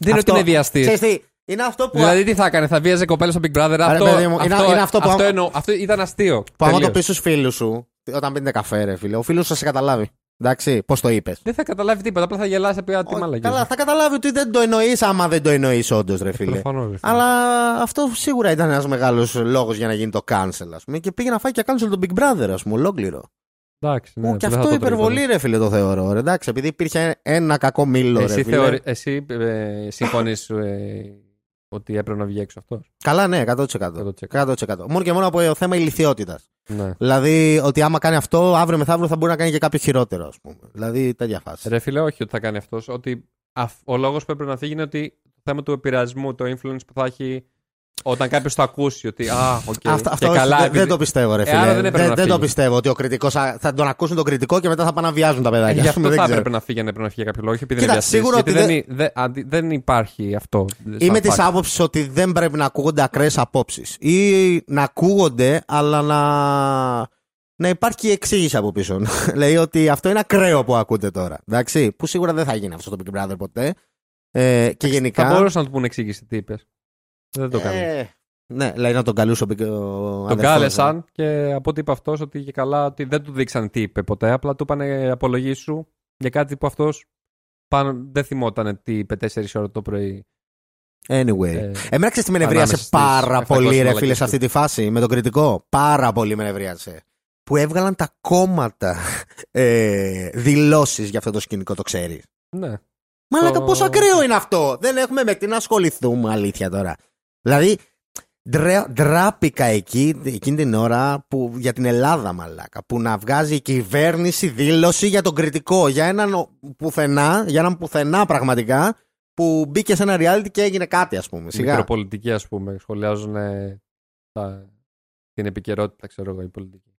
είναι ότι είναι βιαστής. Ξέρεις τι, είναι αυτό που. Δηλαδή τι θα έκανε, θα βίαζε κοπέλα στο Big Brother. Αυτό, παιδί μου, είναι- αυτό, είναι αυτό που άμα- εννοώ- αυτό ήταν αστείο. που άμα το Τελείως. πεις στους φίλους σου, όταν πίνετε καφέ, ρε φίλε, ο φίλος σου θα σε καταλάβει. Εντάξει, πώς το είπες. Δεν θα καταλάβει τίποτα, απλά θα γελάσει από τη μαλακία. Καλά, θα καταλάβει ότι δεν το εννοείς άμα δεν το εννοείς όντως, ρε φίλε. Προφανώς, ρε φίλε. Αλλά αυτό σίγουρα ήταν ένας μεγάλος λόγος για να γίνει το cancel, ας πούμε. Και πήγε να φάει και cancel τον Big Brother, ας πούμε, ολόκληρο. Εντάξει, ναι, Ω, και δεν θα αυτό το τρώει υπερβολή, ποτέ. ρε φίλε, το θεωρώ. Ρε. Εντάξει, επειδή υπήρχε ένα κακό μήλο, ρε Εσύ, φίλε. θεωρείς, εσύ ε, συμφωνείς ε, ότι έπρεπε να βγει έξω αυτός. Καλά, ναι, 100%. 100%. 100%. Μόνο και μόνο από θέμα ηλιθιότητας. Ναι. Δηλαδή, ότι άμα κάνει αυτό, αύριο μεθαύριο θα μπορεί να κάνει και κάποιο χειρότερο, ας πούμε. Δηλαδή, τέτοια φάση. Ρε φίλε, όχι ότι θα κάνει αυτός. Ότι αφ- ο λόγος που έπρεπε να φύγει είναι ότι το θέμα του επηρεασμού, το influence που θα έχει όταν κάποιος το ακούσει. Ότι α, οκ. Αυτό, αυτό και όχι, καλά, δεν, επειδή- δεν το πιστεύω, ρε Ε, φίλε. άρα δεν έπρεπε να δεν το φύγει. πιστεύω ότι ο κριτικός θα τον ακούσουν τον κριτικό και μετά θα πάνε να βιάζουν τα Ε, παιδάκια. Γι' Ας πούμε, αυτό δεν θα ξέρω. έπρεπε να φύγει αν έπρεπε να φύγει για κάποιο λόγο. όχι Επειδή Κοίτα, είναι βιαστής, σίγουρα γιατί ότι δεν, δεν- είναι- δεν, αντι- δεν υπάρχει αυτό. Είμαι σαν της fact. άποψης ότι δεν πρέπει να ακούγονται ακραίες απόψεις. Ή να ακούγονται, αλλά να, να υπάρχει και εξήγηση από πίσω. Λέει ότι αυτό είναι ακραίο που ακούτε τώρα. Εντάξει, που σίγουρα δεν θα γίνει αυτό το Big Brother ποτέ. Ε, και γενικά. Θα μπορούσαν να του πούνε εξήγηση τι είπες. Δεν το κάνει. Ε, ναι, λέει να τον καλούσε ο, Big- ο Τον αδερφός, κάλεσαν και από ό,τι είπε αυτός ότι και καλά ότι δεν του δείξαν τι είπε ποτέ. Απλά του είπανε απολογήσου για κάτι που αυτός δεν θυμόταν τι είπε 4 ώρα το πρωί. Anyway. Ε, Εμένα ξέρεις τι με νευρίασε ανάμεσα στις πάρα 700 πολύ, ρε μαλακίες φίλε, σε του. αυτή τη φάση με τον κριτικό. Πάρα πολύ με νευρίασε. Που έβγαλαν τα κόμματα ε, δηλώσεις για αυτό το σκηνικό, το ξέρεις. ναι. Μαλάκα, Το- πόσο ακραίο είναι αυτό. Δεν έχουμε με τι να ασχοληθούμε, αλήθεια τώρα. Δηλαδή, ντρε- ντράπηκα εκεί, εκείνη την ώρα που, για την Ελλάδα, μαλάκα. Που να βγάζει η κυβέρνηση δήλωση για τον κριτικό. Για έναν ο- πουθενά, για έναν πουθενά πραγματικά, που μπήκε σε ένα reality και έγινε κάτι, ας πούμε. Σιγά. Μικροπολιτική, ας πούμε. Σχολιάζουν ε, τα... την επικαιρότητα, ξέρω εγώ, η πολιτική.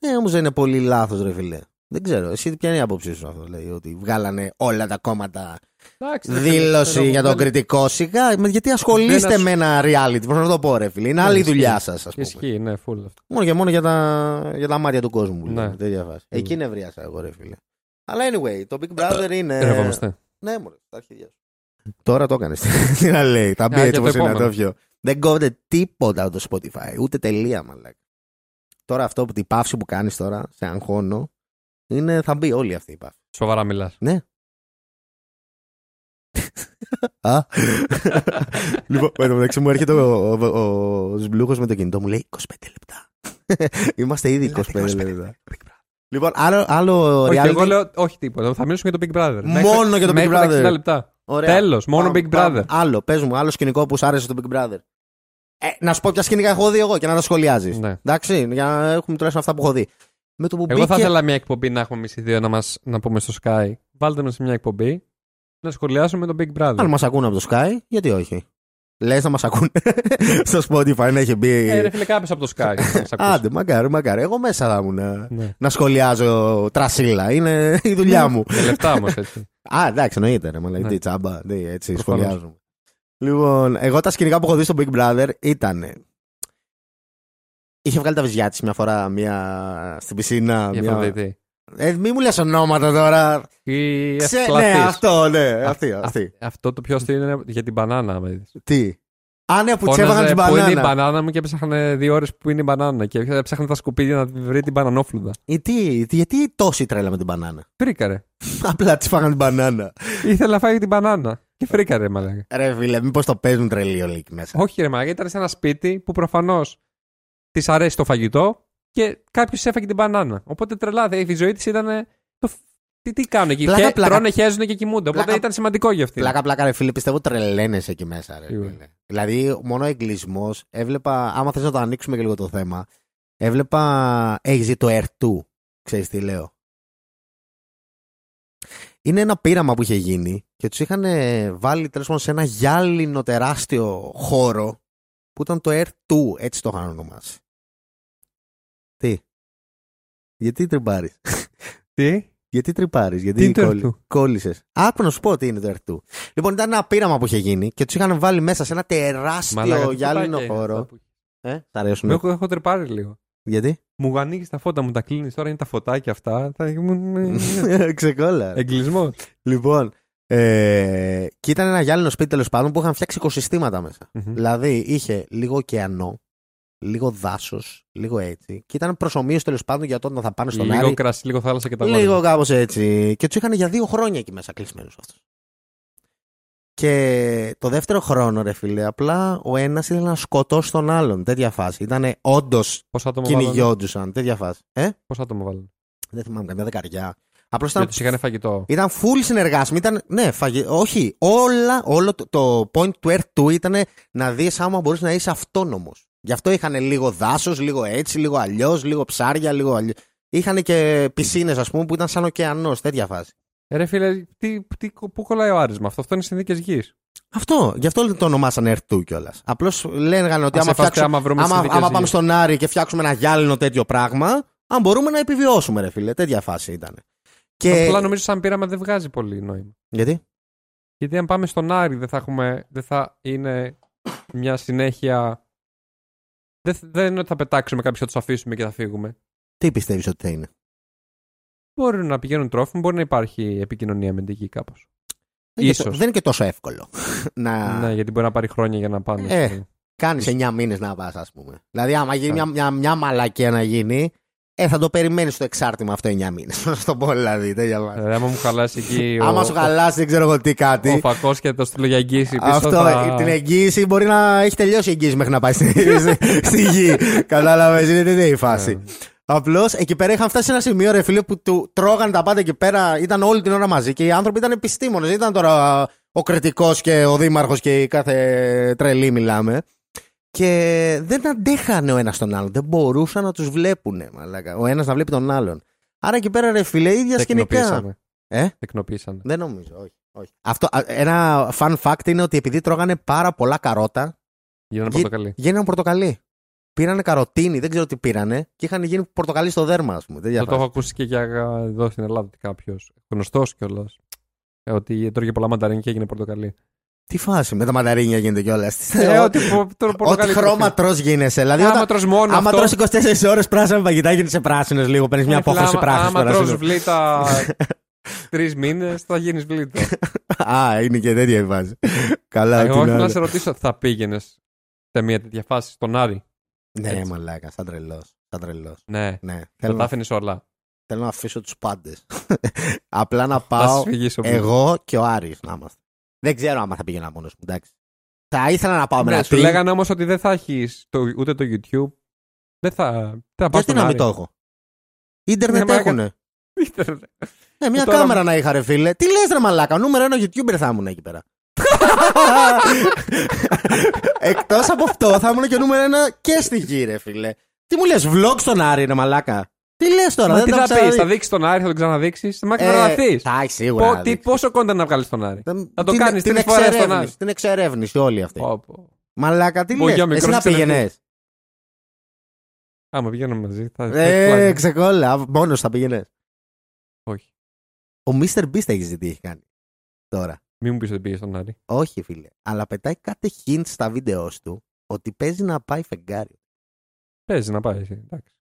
Ε, όμως δεν είναι πολύ λάθος, ρε φιλέ. Δεν ξέρω. Εσύ ποια είναι η άποψή σου αυτό, λέει, ότι βγάλανε όλα τα κόμματα Εντάξει, ρε φίλε, δήλωση ξέρω, για τον δεν- κριτικό. Σιγά, με- γιατί ασχολείστε Δεν ασ- με ένα reality, πώ να το πω, ρε φίλε. Είναι Ναι, άλλη η ισχύει. δουλειά σας, ας πούμε. Ισχύει, ναι, full αυτό. Μόνο και μόνο για τα, για τα μάτια του κόσμου. που Ναι. λέμε, τέτοια φάση. Εκεί νευρίασα εγώ, ρε φίλε. Αλλά anyway, το Big Brother είναι. Ρευόμαστε. Ναι, μωρέ, στα αρχίδια σου. Τώρα το έκανες. Τι να λέει, θα μπει Α, έτσι για το όπως είναι επόμενο. το πιο. Δεν κόβεται τίποτα από το Spotify, ούτε τελεία, μαλάκα. Τώρα αυτό που την παύση που κάνεις τώρα, σε αγχώνω, είναι, θα μπει όλη αυτή η παύση. Σοβαρά μιλάς. Ναι. Α. λοιπόν, εν τω μεταξύ μου έρχεται ο, ο, ο, ο Σμπλούχος με το κινητό μου λέει 25 λεπτά. Είμαστε ήδη 25 λεπτά. Λοιπόν, άλλο, άλλο Όχι, reality. εγώ λέω όχι τίποτα. Θα μιλήσουμε για το Big Brother. Μόνο για το Big μέχρι Brother. 60 λεπτά. Ωραία. Τέλος, μόνο Πάμε, Big πάμε. Brother. Άλλο, πες μου, άλλο σκηνικό που σου άρεσε στο Big Brother. Ε, να σου πω ποια σκηνικά έχω δει εγώ και να τα σχολιάζεις. Ναι. Εντάξει, για να έχουμε τουλάχιστον αυτά που έχω δει. Με το που Εγώ θα μπήκε- ήθελα μια εκπομπή να έχουμε εμείς οι δύο να, μας, να πούμε στο Sky. Βάλτε μας σε μια εκπομπή να σχολιάσουμε τον Big Brother. Αν μας ακούνε από το Sky, γιατί όχι; Λες να μας ακούνε στο Spotify να έχει μπει. Ε, ρε φίλε, κάποιος από το Sky. θα μας ακούσει. Άντε, μακάρι, μακάρι. Εγώ μέσα θα ήμουν να, Ναι. να σχολιάζω τρασίλα. Είναι η δουλειά μου. Με λεφτά όμως έτσι. Α, εντάξει, εννοείται. Ρε, μαλακή, Ναι. τι τσάμπα. ναι, έτσι Προφανώς. σχολιάζουμε. Λοιπόν, εγώ τα σκηνικά που έχω δει στο Big Brother ήταν. Είχε βγάλει τα βυζιά της μια φορά, μία στην πισίνα. Η Μια... Αφροδίτη. Ε, μη μου λες ονόματα τώρα. Η Ξέ... Ναι, Ευσπλαθής. αυτό, ναι. Α, Αυτή, α, αυτή. Αυτό το πιο αστείο είναι για την μπανάνα. άμα δεις. Τι; Α, ναι, που Φώναζε, τσέβαγαν την Πού είναι η μπανάνα. μπανάνα μου και έψαχνε δύο ώρες που είναι η μπανάνα. Και έψαχνε τα σκουπίδια να βρει την μπανανόφλουδα. Ε, τι, τι, γιατί τόση τρέλα με την μπανάνα; Φρίκαρε. Απλά τη φάγαν την μπανάνα. Ήθελα να φάει την μπανάνα. Και φρίκαρε, μαλάκα. Ρε φίλε, μήπως το παίζουν τρελή όλοι εκεί μέσα. Όχι, ρε μαλάκα, ήταν σε ένα σπίτι που προφανώς της αρέσει το φαγητό και κάποιος έφαγε την μπανάνα. Οπότε τρελάθε. Η ζωή της ήταν. Το... Τι, τι κάνουν εκεί; Πλάκα, και πλάκα. Τρώνε, χέζουν και κοιμούνται. Οπότε Πλάκα. ήταν σημαντικό για αυτή. Πλάκα, πλάκα, ρε φίλε, πιστεύω τρελαίνεσαι εκεί μέσα. Ρε, Σίγουρα. φίλε. Δηλαδή, μόνο εγκλισμός. Έβλεπα, άμα θες να το ανοίξουμε και λίγο το θέμα, έβλεπα. Έχεις δει το Air 2. Ξέρεις τι λέω; Είναι ένα πείραμα που είχε γίνει και τους είχαν ε, βάλει τέλος πάντων σε ένα γυάλινο τεράστιο χώρο που ήταν το Air 2, έτσι το είχαν ονομάσει. Τι; Γιατί τριμπάρει. Τι; Γιατί τρυπάρεις, γιατί Τι είναι το κόλλη- Air 2? κόλλησες. Άκου να σου πω τι είναι το Air 2. Λοιπόν, ήταν ένα πείραμα που είχε γίνει και τους είχαν βάλει μέσα σε ένα τεράστιο Μαλάκα, τι γυάλινο κουπάκια είναι χώρο. αυτά που- Ε, θα αρέσουν. Με έχω, έχω τρεπάρει λίγο. Γιατί; Μου ανοίγεις τα φώτα, μου τα κλείνεις. Τώρα είναι τα φωτάκια αυτά. Θα... Ξεκόλα. Εγκλισμό. λοιπόν, ε, και ήταν ένα γυάλινο σπίτι τέλος πάντων που είχαν φτιάξει οικοσυστήματα μέσα. Δηλαδή είχε λίγο ωκεανό, λίγο δάσος, λίγο έτσι. Και ήταν προσωμείωση τέλος πάντων για το όταν θα πάνε στον Λίγο Άρη. κρασί, λίγο θάλασσα και τα Λίγο λόγια. κάπως έτσι. Και τους είχαν για δύο χρόνια εκεί μέσα κλεισμένους αυτούς. Και το δεύτερο χρόνο, ρε φίλε, απλά ο ένας ήθελε να σκοτώσει τον άλλον. Τέτοια φάση. Ήταν όντως Πόσα άτομα βάλανε; κυνηγιόντουσαν. Τέτοια φάση. Ε, Πόσα άτομα βάλανε; δεν θυμάμαι καμιά δεκαριά. Απλώς Και ήταν, τους είχαν φαγητό. ήταν full συνεργάσιμοι. Ήταν, ναι, φαγε... όχι. Όλα, όλο το, το point του Earth 2 ήταν να δεις άμα μπορείς να είσαι αυτόνομος. Γι' αυτό είχαν λίγο δάσος, λίγο έτσι, λίγο αλλιώς, λίγο ψάρια, λίγο αλλιώ. Είχαν και πισίνες, ας πούμε, που ήταν σαν ωκεανός. Τέτοια φάση. Ε, Ρε φίλε, τι, τι, πού κολλάει ο Άρης με αυτό; Αυτό είναι συνθήκες γης. Αυτό. Γι' αυτό το ονομάσαν Earth 2 κιόλας. Απλώς λέγανε ότι Α άμα, σε φάστε φτιάξουμε, άμα βρούμε άμα, συνθήκες άμα γης. πάμε στον Άρη και φτιάξουμε ένα γυάλινο τέτοιο πράγμα, αν μπορούμε να επιβιώσουμε, ρε φίλε. Τέτοια φάση ήταν. Και... Απλά νομίζω σαν πείραμα δεν βγάζει πολύ νόημα. Γιατί; Γιατί αν πάμε στον Άρη δεν θα, έχουμε, δεν θα είναι μια συνέχεια. Δεν, δεν είναι ότι θα πετάξουμε κάποιους, θα τους αφήσουμε και θα φύγουμε. Τι πιστεύεις ότι θα είναι; Μπορεί να πηγαίνουν τρόφιμο, μπορεί να υπάρχει επικοινωνία με την γη κάπως. Δεν είναι, Ίσως. και, δεν είναι και τόσο εύκολο. να Ναι, γιατί μπορεί να πάρει χρόνια για να πάνε. Ε. στο- κάνεις 9 μήνες να πα, ας πούμε. Δηλαδή, άμα γίνει μια, Ναι. μια, μια μαλακία να γίνει, ε, θα το περιμένεις το εξάρτημα αυτό 9 μήνες. Να σου το πω δηλαδή. τέτοια φάση. Ε, άμα μου χαλάσει εκεί Άμα ο, σου χαλάσει, δεν ξέρω εγώ τι κάτι. ο φακός και το στείλω για εγγύηση πίσω. Αυτό, θα... την εγγύηση μπορεί να έχει τελειώσει η εγγύηση μέχρι να πάει στη, στη, στη γη. Κατάλαβες, είναι τέτοια η φάση. Ε, Απλώς εκεί πέρα είχαν φτάσει σε ένα σημείο, ρε φίλε, που του τρώγανε τα πάντα εκεί πέρα. Ήταν όλη την ώρα μαζί και οι άνθρωποι ήταν επιστήμονες. Δεν ήταν τώρα ο κριτικός και ο δήμαρχος και η κάθε τρελή μιλάμε. Και δεν αντέχανε ο ένας τον άλλον. Δεν μπορούσαν να τους βλέπουν. Μαλάκα. Ο ένας να βλέπει τον άλλον. Άρα εκεί πέρα, ρε φίλε, ίδια σκηνικά. Τεκνοποίησανε. Ε; Τεκνοποίησανε. Δεν νομίζω, όχι. όχι. Αυτό, α, ένα fun fact είναι ότι επειδή τρώγανε πάρα πολλά καρότα, Γίνανε Γι- πορτοκαλί. γίνανε πορτοκαλί. Πήρανε καροτίνη, δεν ξέρω τι πήρανε, και είχαν γίνει πορτοκαλί στο δέρμα, ας πούμε. Τέτοια Αυτό το έχω φάση. ακούσει και για εδώ στην Ελλάδα κάποιος. Γνωστός κιόλας. Ότι τρώγε πολλά μανταρίνια και έγινε πορτοκαλί. Τι φάση, με τα μανταρίνια γίνεται κιόλα. Ε, ότι πο- το Ό,τι πορτοκαλί χρώμα τρώ γίνεσαι. Δηλαδή, Άμα όταν, τρως μόνο άμα αυτό. τρως 24 ώρες πράσινα φαγητά, γίνεσαι πράσινος λίγο. Παίρνεις μια Ε, φίλε, απόφαση άμα- πράσινο. Άμα τρως βλήτα τρεις μήνες, θα γίνεις βλήτα. Α, είναι και τέτοια η φάση. Καλά, Εγώ τι ήθελα να να λέω. σε ρωτήσω, θα πήγαινες σε μια τέτοια φάση στον Άρη; Ναι, έτσι. μαλάκα, σαν τρελός. Σαν τρελός. Ναι. Ναι, Θα θέλω, τα να, άφηνες όλα. θέλω να αφήσω τους πάντες. Απλά να Θα πάω σου φυγεί ο εγώ και ο Άρης να είμαστε. Δεν ξέρω άμα θα πήγαινα μόνος μου, εντάξει. Θα ήθελα να πάω με Ναι, ένα σου team. λέγανε όμως ότι δεν θα έχεις ούτε το YouTube. Δεν θα. Δεν θα πας Γιατί στον να μην Άρη. το έχω; Ίντερνετ Ναι, μα έχουνε. Ίντερνετ. Ναι, μια Ε, τώρα- κάμερα να είχα, ρε φίλε. Τι λες ρε μαλάκα, νούμερο ένα YouTuber θα ήμουν εκεί πέρα. Εκτός από αυτό, θα ήμουν και νούμερο ένα και στη γη, ρε φίλε. Τι μου λες, vlog στον Άρη, ρε μαλάκα; Τι λες τώρα, Μα δεν τι τα θα έχω πεις, θα ξαναδεί. δείξεις τον Άρη, θα τον ξαναδείξεις. Μα και Ε, θα τρελαθεί. Θα έχει σίγουρα. να δείξεις. Πόσο content να βγάλεις τον Άρη; Δεν- θα το την- κάνεις την τρεις φορές στον εξερεύνηση, Άρη. Την εξερεύνηση όλη αυτή. Πω, πω. Μαλάκα, τι Μπογιά, λες, Εσύ μικρός να ξενεργής. πήγαινες. Άμα πηγαίνουμε μαζί. Θα... Ε, θα- ξεκόλα, μόνος θα πήγαινες. Όχι. Ο Mr. Beast έχει δει τι έχει κάνει. Τώρα. Μην μου πεις ότι πήγες στον Άρη. Όχι, φίλε. Αλλά πετάει κάτι hints στα βίντεο του ότι παίζει να πάει φεγγάρι. Παίζει να πάει. εσύ, Εντάξει.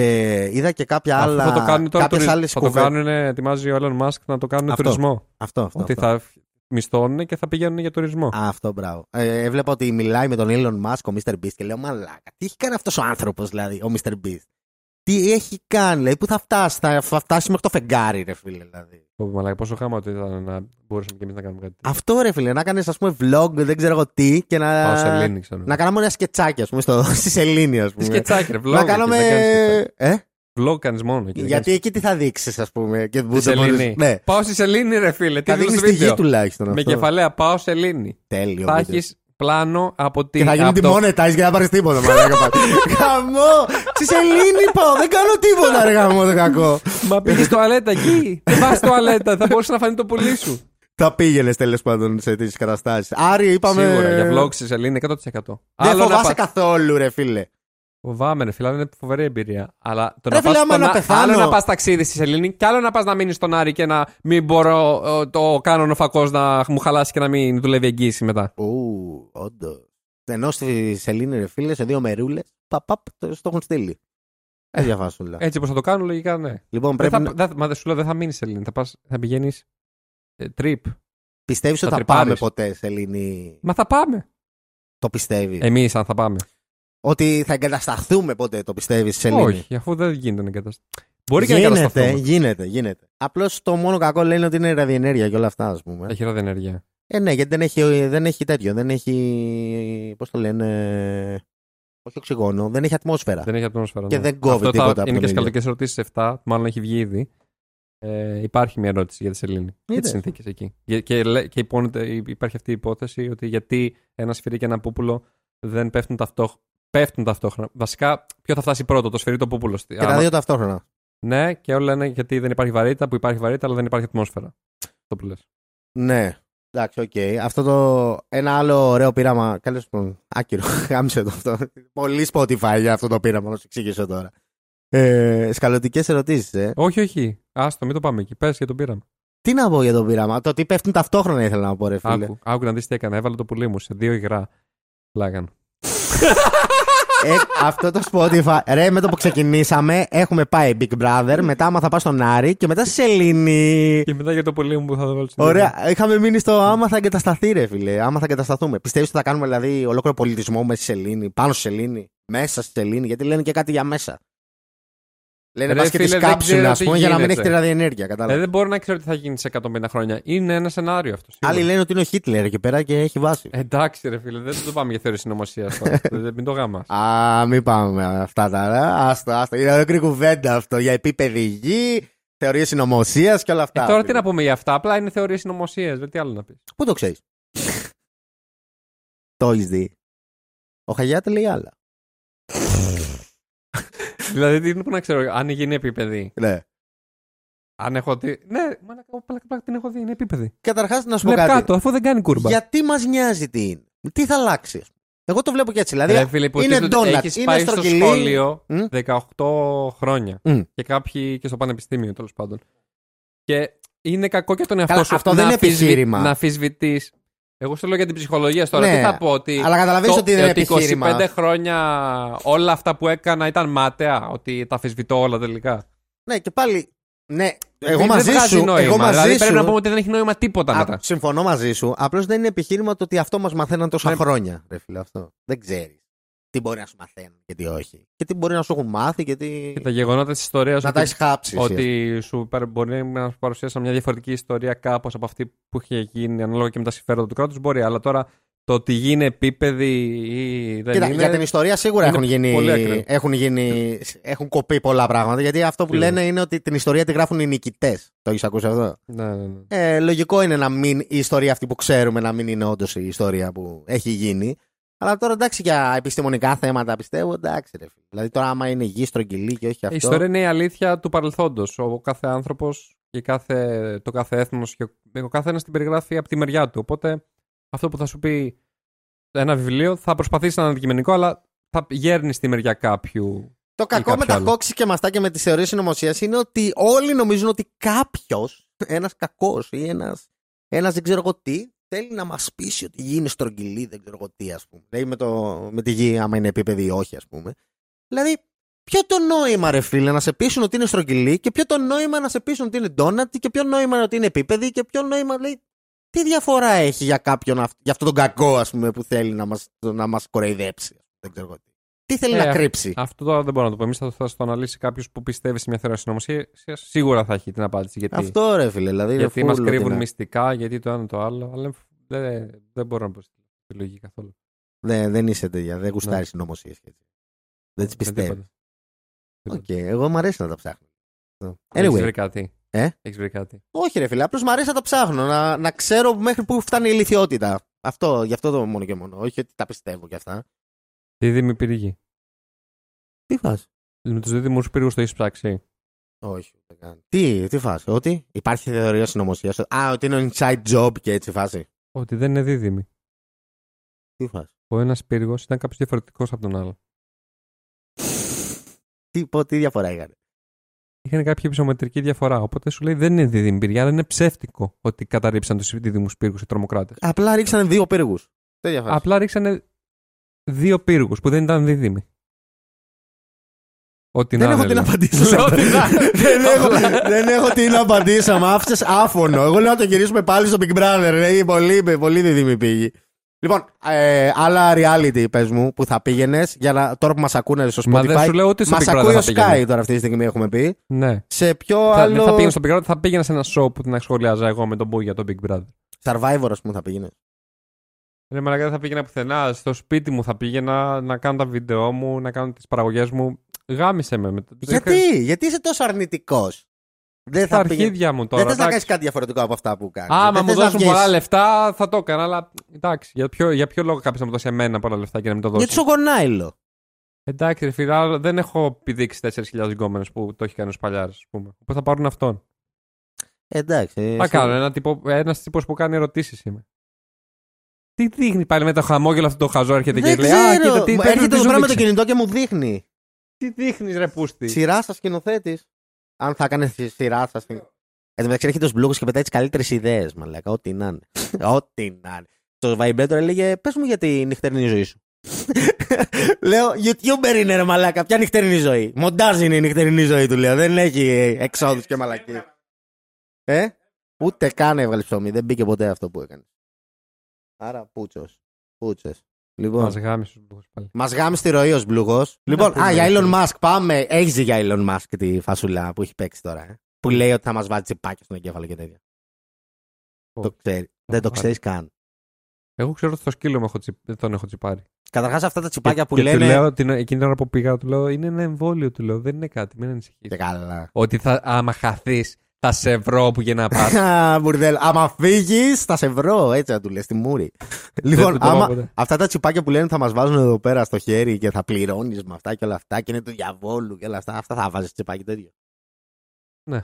Και είδα και κάποια Αφού άλλα. θα το κάνουν τώρα κάποιες τουρι- άλλες θα το κουβέντες. κάνουν, ετοιμάζει ο Elon Musk να το κάνουν Αυτό. τουρισμό. Αυτό, αυτό. ότι αυτό. θα μισθώνουν και θα πηγαίνουν για τουρισμό. Α, αυτό, μπράβο. Ε, έβλεπα ότι μιλάει με τον Elon Musk ο Mr. Beast και λέω Μαλάκα, τι έχει κάνει αυτός ο άνθρωπος, δηλαδή, ο Mr. Beast. Τι έχει κάνει, δηλαδή, πού θα φτάσει, θα, θα φτάσει μέχρι το φεγγάρι, ρε φίλε, δηλαδή. Πω, μαλάκα, πόσο χάμα ότι ήταν να μπορούσαμε και εμείς να κάνουμε κάτι. τέτοιο. Αυτό, ρε φίλε, να κάνεις, ας πούμε, vlog, δεν ξέρω εγώ τι, και να. Πάω σε Ελλήνη, ξέρω. Να κάνουμε ένα σκετσάκι, ας πούμε, στο, στη Σελήνη, ας Τι πούμε. σκετσάκι, ρε, vlog. να εκεί, κάνουμε. δεν κάνεις σκετσάκι. Ε; Vlog κάνεις μόνο. εκεί, δεν Γιατί κάνεις- εκεί τι θα δείξεις, ας πούμε. Και Στη δεν μπορείς- Σελήνη. Ναι. Πάω στη Σελήνη, ρε φίλε. Τι Θα δίνεις δείχνει στο τη γη βίντεο. τουλάχιστον. Με αυτό. κεφαλαία πάω σε Ελλήνη. Τέλειο. Θα βίντεο. έχεις πλάνο από τη. Και θα γίνει από τη το- monetize και να πάρεις τίποτα. Μαλάκα πάλι. Γαμό! Στη Σελήνη πάω, δεν κάνω τίποτα, ρε γαμό, το κακό. Μα πήγες τουαλέτα εκεί. Δεν πας τουαλέτα. Θα μπορούσε να φανεί το πουλί σου. Θα πήγαινες τέλος πάντων σε τέτοιε καταστάσεις. Άρη, είπαμε. Σίγουρα για vlog στη Σελήνη 100%. Δεν Άλλο να φοβάσαι πα- καθόλου, ρε φίλε. Φοβάμαι, ρε φίλε, είναι φοβερή εμπειρία. Αλλά το Ρε να φίλε, πας άμα στον να Α- πεθάνω- Άλλο να πας ταξίδι στη Σελήνη και άλλο να πας να μείνεις στον Άρη και να μην μπορώ ε, το κάνον ο φακός να μου χαλάσει και να μην δουλεύει εγγύηση μετά. Ου, όντως. Ενώ στη Σελήνη, ρε φίλε, σε δύο μερούλες, παπαπ, το το έχουν στείλει. Έτσι διαφάσουλα. Έτσι όπως θα το κάνω, λογικά ναι. Λοιπόν, Δεν πρέπει θα, να. δεν- μα δεν σου λέω, δεν θα μείνεις σε Σελήνη. Θα, πας, θα πηγαίνεις trip. Πιστεύεις θα ότι θα τρυπάρεις. πάμε ποτέ Σελήνη; Μα θα πάμε. Το πιστεύεις; Εμείς, αν θα πάμε. Ότι θα εγκατασταθούμε ποτέ, το πιστεύεις στη Σελήνη; Όχι, αφού δεν γίνεται να εγκατασταθεί. Μπορεί και να γίνεται, εγκατασταθούμε. γίνεται, γίνεται. Απλώς το μόνο κακό λένε ότι είναι ραδιενέργεια και όλα αυτά, ας πούμε. Έχει ραδιενέργεια. Ε, ναι, γιατί δεν έχει, δεν έχει τέτοιο. Δεν έχει. Πώς το λένε. Όχι οξυγόνο, δεν έχει ατμόσφαιρα. Δεν έχει ατμόσφαιρα. Και ναι. δεν κόβει Αυτό τίποτα από Θα, είναι τον και στι ήλιο. καλοκαιρινέ ερωτήσεις 7, μάλλον έχει βγει ήδη. Ε, υπάρχει μια ερώτηση για τη Σελήνη. Για τις Είδες. συνθήκες εκεί. Και, και, λέ- και υπόνεται- υπάρχει αυτή η υπόθεση ότι γιατί ένας σφυρί και ένα πούπουλο δεν πέφτουν ταυτόχρονα. Πέφτουν ταυτόχρονα. Βασικά, ποιο θα φτάσει πρώτο, το σφυρί ή το πούπουλο. Και τα δύο ταυτόχρονα. Ναι, και όλοι λένε γιατί δεν υπάρχει βαρύτητα, που υπάρχει βαρύτητα, αλλά δεν υπάρχει ατμόσφαιρα. Αυτό που λες. Ναι. Εντάξει, οκ. Αυτό το. Ένα άλλο ωραίο πείραμα. Καλώς τον. Άκυρο. Γάμισε το αυτό. Πολύ Spotify για αυτό το πείραμα, να σου εξηγήσω τώρα. Ε, Σκαλωτικές ερωτήσεις, ε. Όχι, όχι. Άστο, μην το πάμε εκεί. Πες για τον πείραμα. Τι να πω για το πείραμα; Το ότι πέφτουν ταυτόχρονα ήθελα να πω, ρε φίλε. Άκου, άκου να δεις τι έκανα. Έβαλα το πουλί μου σε δύο υγρά. Πλάγαν. Ε, αυτό το Spotify. Ρε, με το που ξεκινήσαμε, έχουμε πάει Big Brother, μετά άμα θα πάω στον Άρη και μετά στη Σελήνη. Και μετά για το πουλί μου που θα το βάλω στην Ωραία, είχαμε μείνει στο άμα θα εγκατασταθεί, ρε φίλε. Άμα θα εγκατασταθούμε. Πιστεύεις ότι θα κάνουμε δηλαδή ολόκληρο πολιτισμό μέσα στη Σελήνη, πάνω στη Σελήνη, μέσα στη Σελήνη, γιατί λένε και κάτι για μέσα. Λένε Ρε πας και τη φίλε, δεν κάψουν, ξέρω α τι πούμε, για να μην γίνεται. έχει τη ραδιενέργεια. Ε, Κατάλαβες. δεν μπορώ να ξέρω τι θα γίνει σε 150 χρόνια. Είναι ένα σενάριο αυτό. σίγουρα. Άλλοι λένε ότι είναι ο Χίτλερ εκεί πέρα και έχει βάση. Εντάξει, ρε φίλε, δεν το πάμε για θεωρία συνωμοσίας τώρα. Δεν- Μην το γάμας. Α, μην πάμε με αυτά τα. Άστα, άστα. Είναι ολόκληρη κουβέντα αυτό για επίπεδη γη, θεωρίες συνωμοσίας και όλα αυτά. Ε, τώρα τι φίλε. να πούμε για αυτά. Απλά είναι θεωρίες συνωμοσίας. Τι άλλο να πεις. Πού το ξέρεις; το έχεις δει. Ο Χαγιάτη λέει άλλα. Δηλαδή, τι είναι που να ξέρω, αν γίνει επίπεδη. Ναι. Αν έχω δει. Ναι, μα πλάκα πλάκα την έχω δει, είναι επίπεδη. Καταρχάς να σου πω Είναι κάτι. κάτω, αφού δεν κάνει κούρμπα. Γιατί μας νοιάζει τι είναι; Τι θα αλλάξει. Εγώ το βλέπω και έτσι. Δηλαδή, Ρε φίλε, είναι υποτίθεται ότι ντόνατ, έχεις είναι πάει στο στρογγυλή. σχολείο Μμ. 18 χρόνια. Μμ. Και κάποιοι και στο πανεπιστήμιο τέλος πάντων. Και είναι κακό και τον εαυτό Καλά, σου αυτό να δεν είναι αφισβη- επιχείρημα. Να αφισβητείς. Εγώ σου λέω για την ψυχολογία τώρα. Ναι, τι θα πω, ότι. αλλά καταλαβαίνεις το- ότι δεν είναι ότι επιχείρημα. 25 χρόνια όλα αυτά που έκανα ήταν μάταια. Ότι τα αφισβητώ όλα τελικά. Ναι, και πάλι. Ναι, εγώ Δεν μαζί βγάζει σου. νόημα. Εγώ μαζί δηλαδή σου. πρέπει να πούμε ότι δεν έχει νόημα τίποτα Α, μετά. συμφωνώ μαζί σου. Απλώς δεν είναι επιχείρημα το ότι αυτό μας μαθαίναν τόσα Ναι. χρόνια. Ρε φίλε, αυτό. Δεν ξέρεις. Τι μπορεί να σου μαθαίνουν και τι όχι. Και τι μπορεί να σου έχουν μάθει και τι. Και τα γεγονότα της ιστορίας. Να τα έχεις χάψει. εσύ, ας πούμε. ότι σου παρ- μπορεί να σου παρουσιάσουν μια διαφορετική ιστορία κάπως από αυτή που είχε γίνει ανάλογα και με τα συμφέροντα του κράτους. Μπορεί, αλλά τώρα το ότι γίνει επίπεδη ή δεν Κοίτα, είναι. για την ιστορία σίγουρα είναι έχουν γίνει, πολύ ακραίο. έχουν γίνει. Έχουν κοπεί πολλά πράγματα. Γιατί αυτό που Σίγουρα. λένε είναι ότι την ιστορία τη γράφουν οι νικητές. Το έχεις ακούσει αυτό; Ναι, ναι, ναι. Ε, λογικό είναι να μην η ιστορία αυτή που ξέρουμε να μην είναι όντως η ιστορία που έχει γίνει. Αλλά τώρα εντάξει για επιστημονικά θέματα πιστεύω, εντάξει ρε φίλε. Δηλαδή τώρα άμα είναι γη στρογγυλή και όχι Η αυτό. ιστορία είναι η αλήθεια του παρελθόντος. Ο κάθε άνθρωπος και κάθε, το κάθε έθνος και ο- ο κάθε ένας την περιγράφει από τη μεριά του. Οπότε αυτό που θα σου πει ένα βιβλίο θα προσπαθήσει να είναι αντικειμενικό, αλλά θα γέρνει στη μεριά κάποιου. Το κακό κάποιο με τα άλλο. κόξη και μαστά και με τις θεωρίες συνωμοσίας είναι ότι όλοι νομίζουν ότι κάποιος, ένας κακός ή ένα ένας δεν ξέρω εγώ τι, θέλει να μας πείσει ότι η γη είναι στρογγυλή, δεν ξέρω εγώ τι, ας πούμε. Δηλαδή με, το, με τη γη, άμα είναι επίπεδη ή όχι, ας πούμε. Δηλαδή, ποιο το νόημα, ρε φίλε, να σε πείσουν ότι είναι στρογγυλή και ποιο το νόημα να σε πείσουν ότι είναι ντόνατη και ποιο νόημα είναι ότι είναι επίπεδη και ποιο νόημα λέει. Τι διαφορά έχει για κάποιον, αυ- για αυτόν τον κακό, ας πούμε, που θέλει να μας να μας κοροϊδέψει. Δεν ξέρω εγώ τι. Τι θέλει Ε, να α- κρύψει; Αυτό τώρα δεν μπορώ να το πω. Εμείς θα, θα στο αναλύσει κάποιος που πιστεύει σε μια θεωρία συνωμοσίας. Σίγουρα θα έχει την απάντηση. Γιατί, Αυτό ρε φίλε, δηλαδή. είναι γιατί μας full ότι κρύβουν να- μυστικά, γιατί το ένα το άλλο. Αλλά δεν, δεν μπορώ να πω στη λογική καθόλου. Ναι, δεν είσαι τέτοια. Δεν γουστάρεις συνωμοσίες. Δεν τις Με πιστεύεις. τίποτα. Οκ, εγώ μου αρέσει να τα ψάχνω. Έχεις Anyway, βρει κάτι; Ε; Έχεις βρει κάτι; όχι ρε φίλε, απλώς μου αρέσει να τα ψάχνω. Να, να ξέρω μέχρι πού φτάνει η ηλικιότητα. Αυτό, γι' αυτό το μόνο και μόνο. Όχι ότι τα πιστεύω κι αυτά. Δίδυμη πυρηγή. Τι φας; Με τους δίδυμου πύργους το έχεις ψάξει; Όχι, ούτε καν. Τι, τι φας; Ότι υπάρχει θεωρία συνωμοσίας. Α, ότι είναι inside job και έτσι φάση. Ότι δεν είναι δίδυμη. Τι φας; Ο ένας πύργος ήταν κάποιος διαφορετικός από τον άλλο. Τι, πω, τι διαφορά είχαν. Είχαν κάποια υψομετρική διαφορά. Οπότε σου λέει δεν είναι δίδυμη πυρηγή, αλλά είναι ψεύτικο ότι καταρρύψαν τους δίδυμους πύργους οι τρομοκράτες. Απλά ρίξανε δύο πύργους. Τέτοια φάση. Απλά ρίξανε δύο πύργους που δεν ήταν δίδυμοι. Ό,τι Δεν να έχω είναι, την λέω. απαντήσω. σε Λέω αυτό. ότι να- δεν, έχω, Απλά- δεν έχω την απαντήσω. Μ' άφησες άφωνο. Εγώ λέω να το γυρίσουμε πάλι στο Big Brother. Ρε. Πολύ, πολύ δίδυμη πήγη. Λοιπόν, ε, άλλα reality πες μου που θα πήγαινες για να, τώρα που μας ακούνε στο Spotify. Μα δεν σου λέω ούτε στο Μας Big Brother ακούει ο θα πήγαινε. Sky τώρα αυτή τη στιγμή έχουμε πει. Ναι. Σε ποιο Θα, άλλο. δεν θα πήγαινα στο Big Brother, θα πήγαινα σε ένα show που την σχολιάζα εγώ με τον Μπού για το Big Brother. Survivor, ας πούμε, θα πήγαινες. Ρε μαλακά δεν θα πήγαινα πουθενά. Στο σπίτι μου θα πήγαινα να κάνω τα βίντεο μου, να κάνω τις παραγωγές μου. Γάμισε με. με- Γιατί, γιατί είσαι τόσο αρνητικός; Δεν Στα θα πήγαινε. αρχίδια μου τώρα. Δεν θες να κάνεις εντάξει. κάτι διαφορετικό από αυτά που κάνεις. Άμα μου δώσουν πολλά λεφτά θα το έκανα, αλλά εντάξει. Για ποιο, για ποιο λόγο κάποιος να μου δώσει εμένα πολλά λεφτά και να μην το δώσει; Γιατί σου γονάιλο. Εντάξει, ρε φίλε, αλλά δεν έχω πηδήξει 4.000 γκόμενες που το έχει κάνει ο Σπαλιάρα, ας πούμε. Οπότε θα πάρουν αυτόν. Εντάξει. Θα εσύ- κάνω. Ένα τύπο ένας τύπος που κάνει ερωτήσεις είμαι. Τι δείχνει πάλι με το χαμόγελο αυτό το χαζό έρχεται Δεν και λέει Α, ξέρω. κοίτα τι Μου παίρνει Έρχεται τη εδώ πέρα με το ζούριξε». κινητό και μου δείχνει. Τι δείχνεις, ρε Πούστη; Σειρά σα σκηνοθέτης. Αν θα έκανε τη σειρά σα. Εν τω μεταξύ έρχεται ο Μπλούκο και πετάει τις καλύτερες ιδέες, μαλάκα. Ό,τι να είναι. Ό,τι να είναι. Το Vibrator έλεγε Πες μου για τη νυχτερινή ζωή σου. λέω YouTuber είναι ρε μαλάκα. Ποια νυχτερινή ζωή. Μοντάζ είναι η νυχτερινή ζωή του λέω. Δεν έχει εξόδους και μαλακή. Ε, ούτε καν έβγαλε ψωμί. Δεν μπήκε ποτέ αυτό που έκανε. Άρα πούτσος. Πούτσες. Λοιπόν. Μας γάμισε ο πάλι. Μας γάμισε τη ροή ω μπλουγό. Λοιπόν, πούμε, α, για ρε Elon φίλε. Musk, πάμε. Έχεις δει για Elon Musk τη φασούλα που έχει παίξει τώρα. Ε; Που λέει ότι θα μας βάλει τσιπάκια στον εγκέφαλο και τέτοια. Το ξέρει. Δεν το πάρει. ξέρεις καν. Εγώ ξέρω ότι στο σκύλο μου έχω τσι... δεν τον έχω τσιπάρει. Καταρχάς αυτά τα τσιπάκια και, που και λένε. Του λέω, την, εκείνη την ώρα που πήγα, του λέω είναι ένα εμβόλιο. Του λέω δεν είναι κάτι, μην ανησυχείς. Και καλά. Ότι θα, άμα χαθείς, θα σε βρω που για να πας. Α, Μπουρδέλ. Άμα φύγεις, θα σε βρω. Έτσι να του λες, τη μούρη. λοιπόν, του το άμα, είπα ποτέ. αυτά τα τσιπάκια που λένε θα μας βάζουν εδώ πέρα στο χέρι και θα πληρώνεις με αυτά και όλα αυτά και είναι του διαβόλου και όλα αυτά. Αυτά θα βάζεις τσιπάκι τέτοιο. Ναι.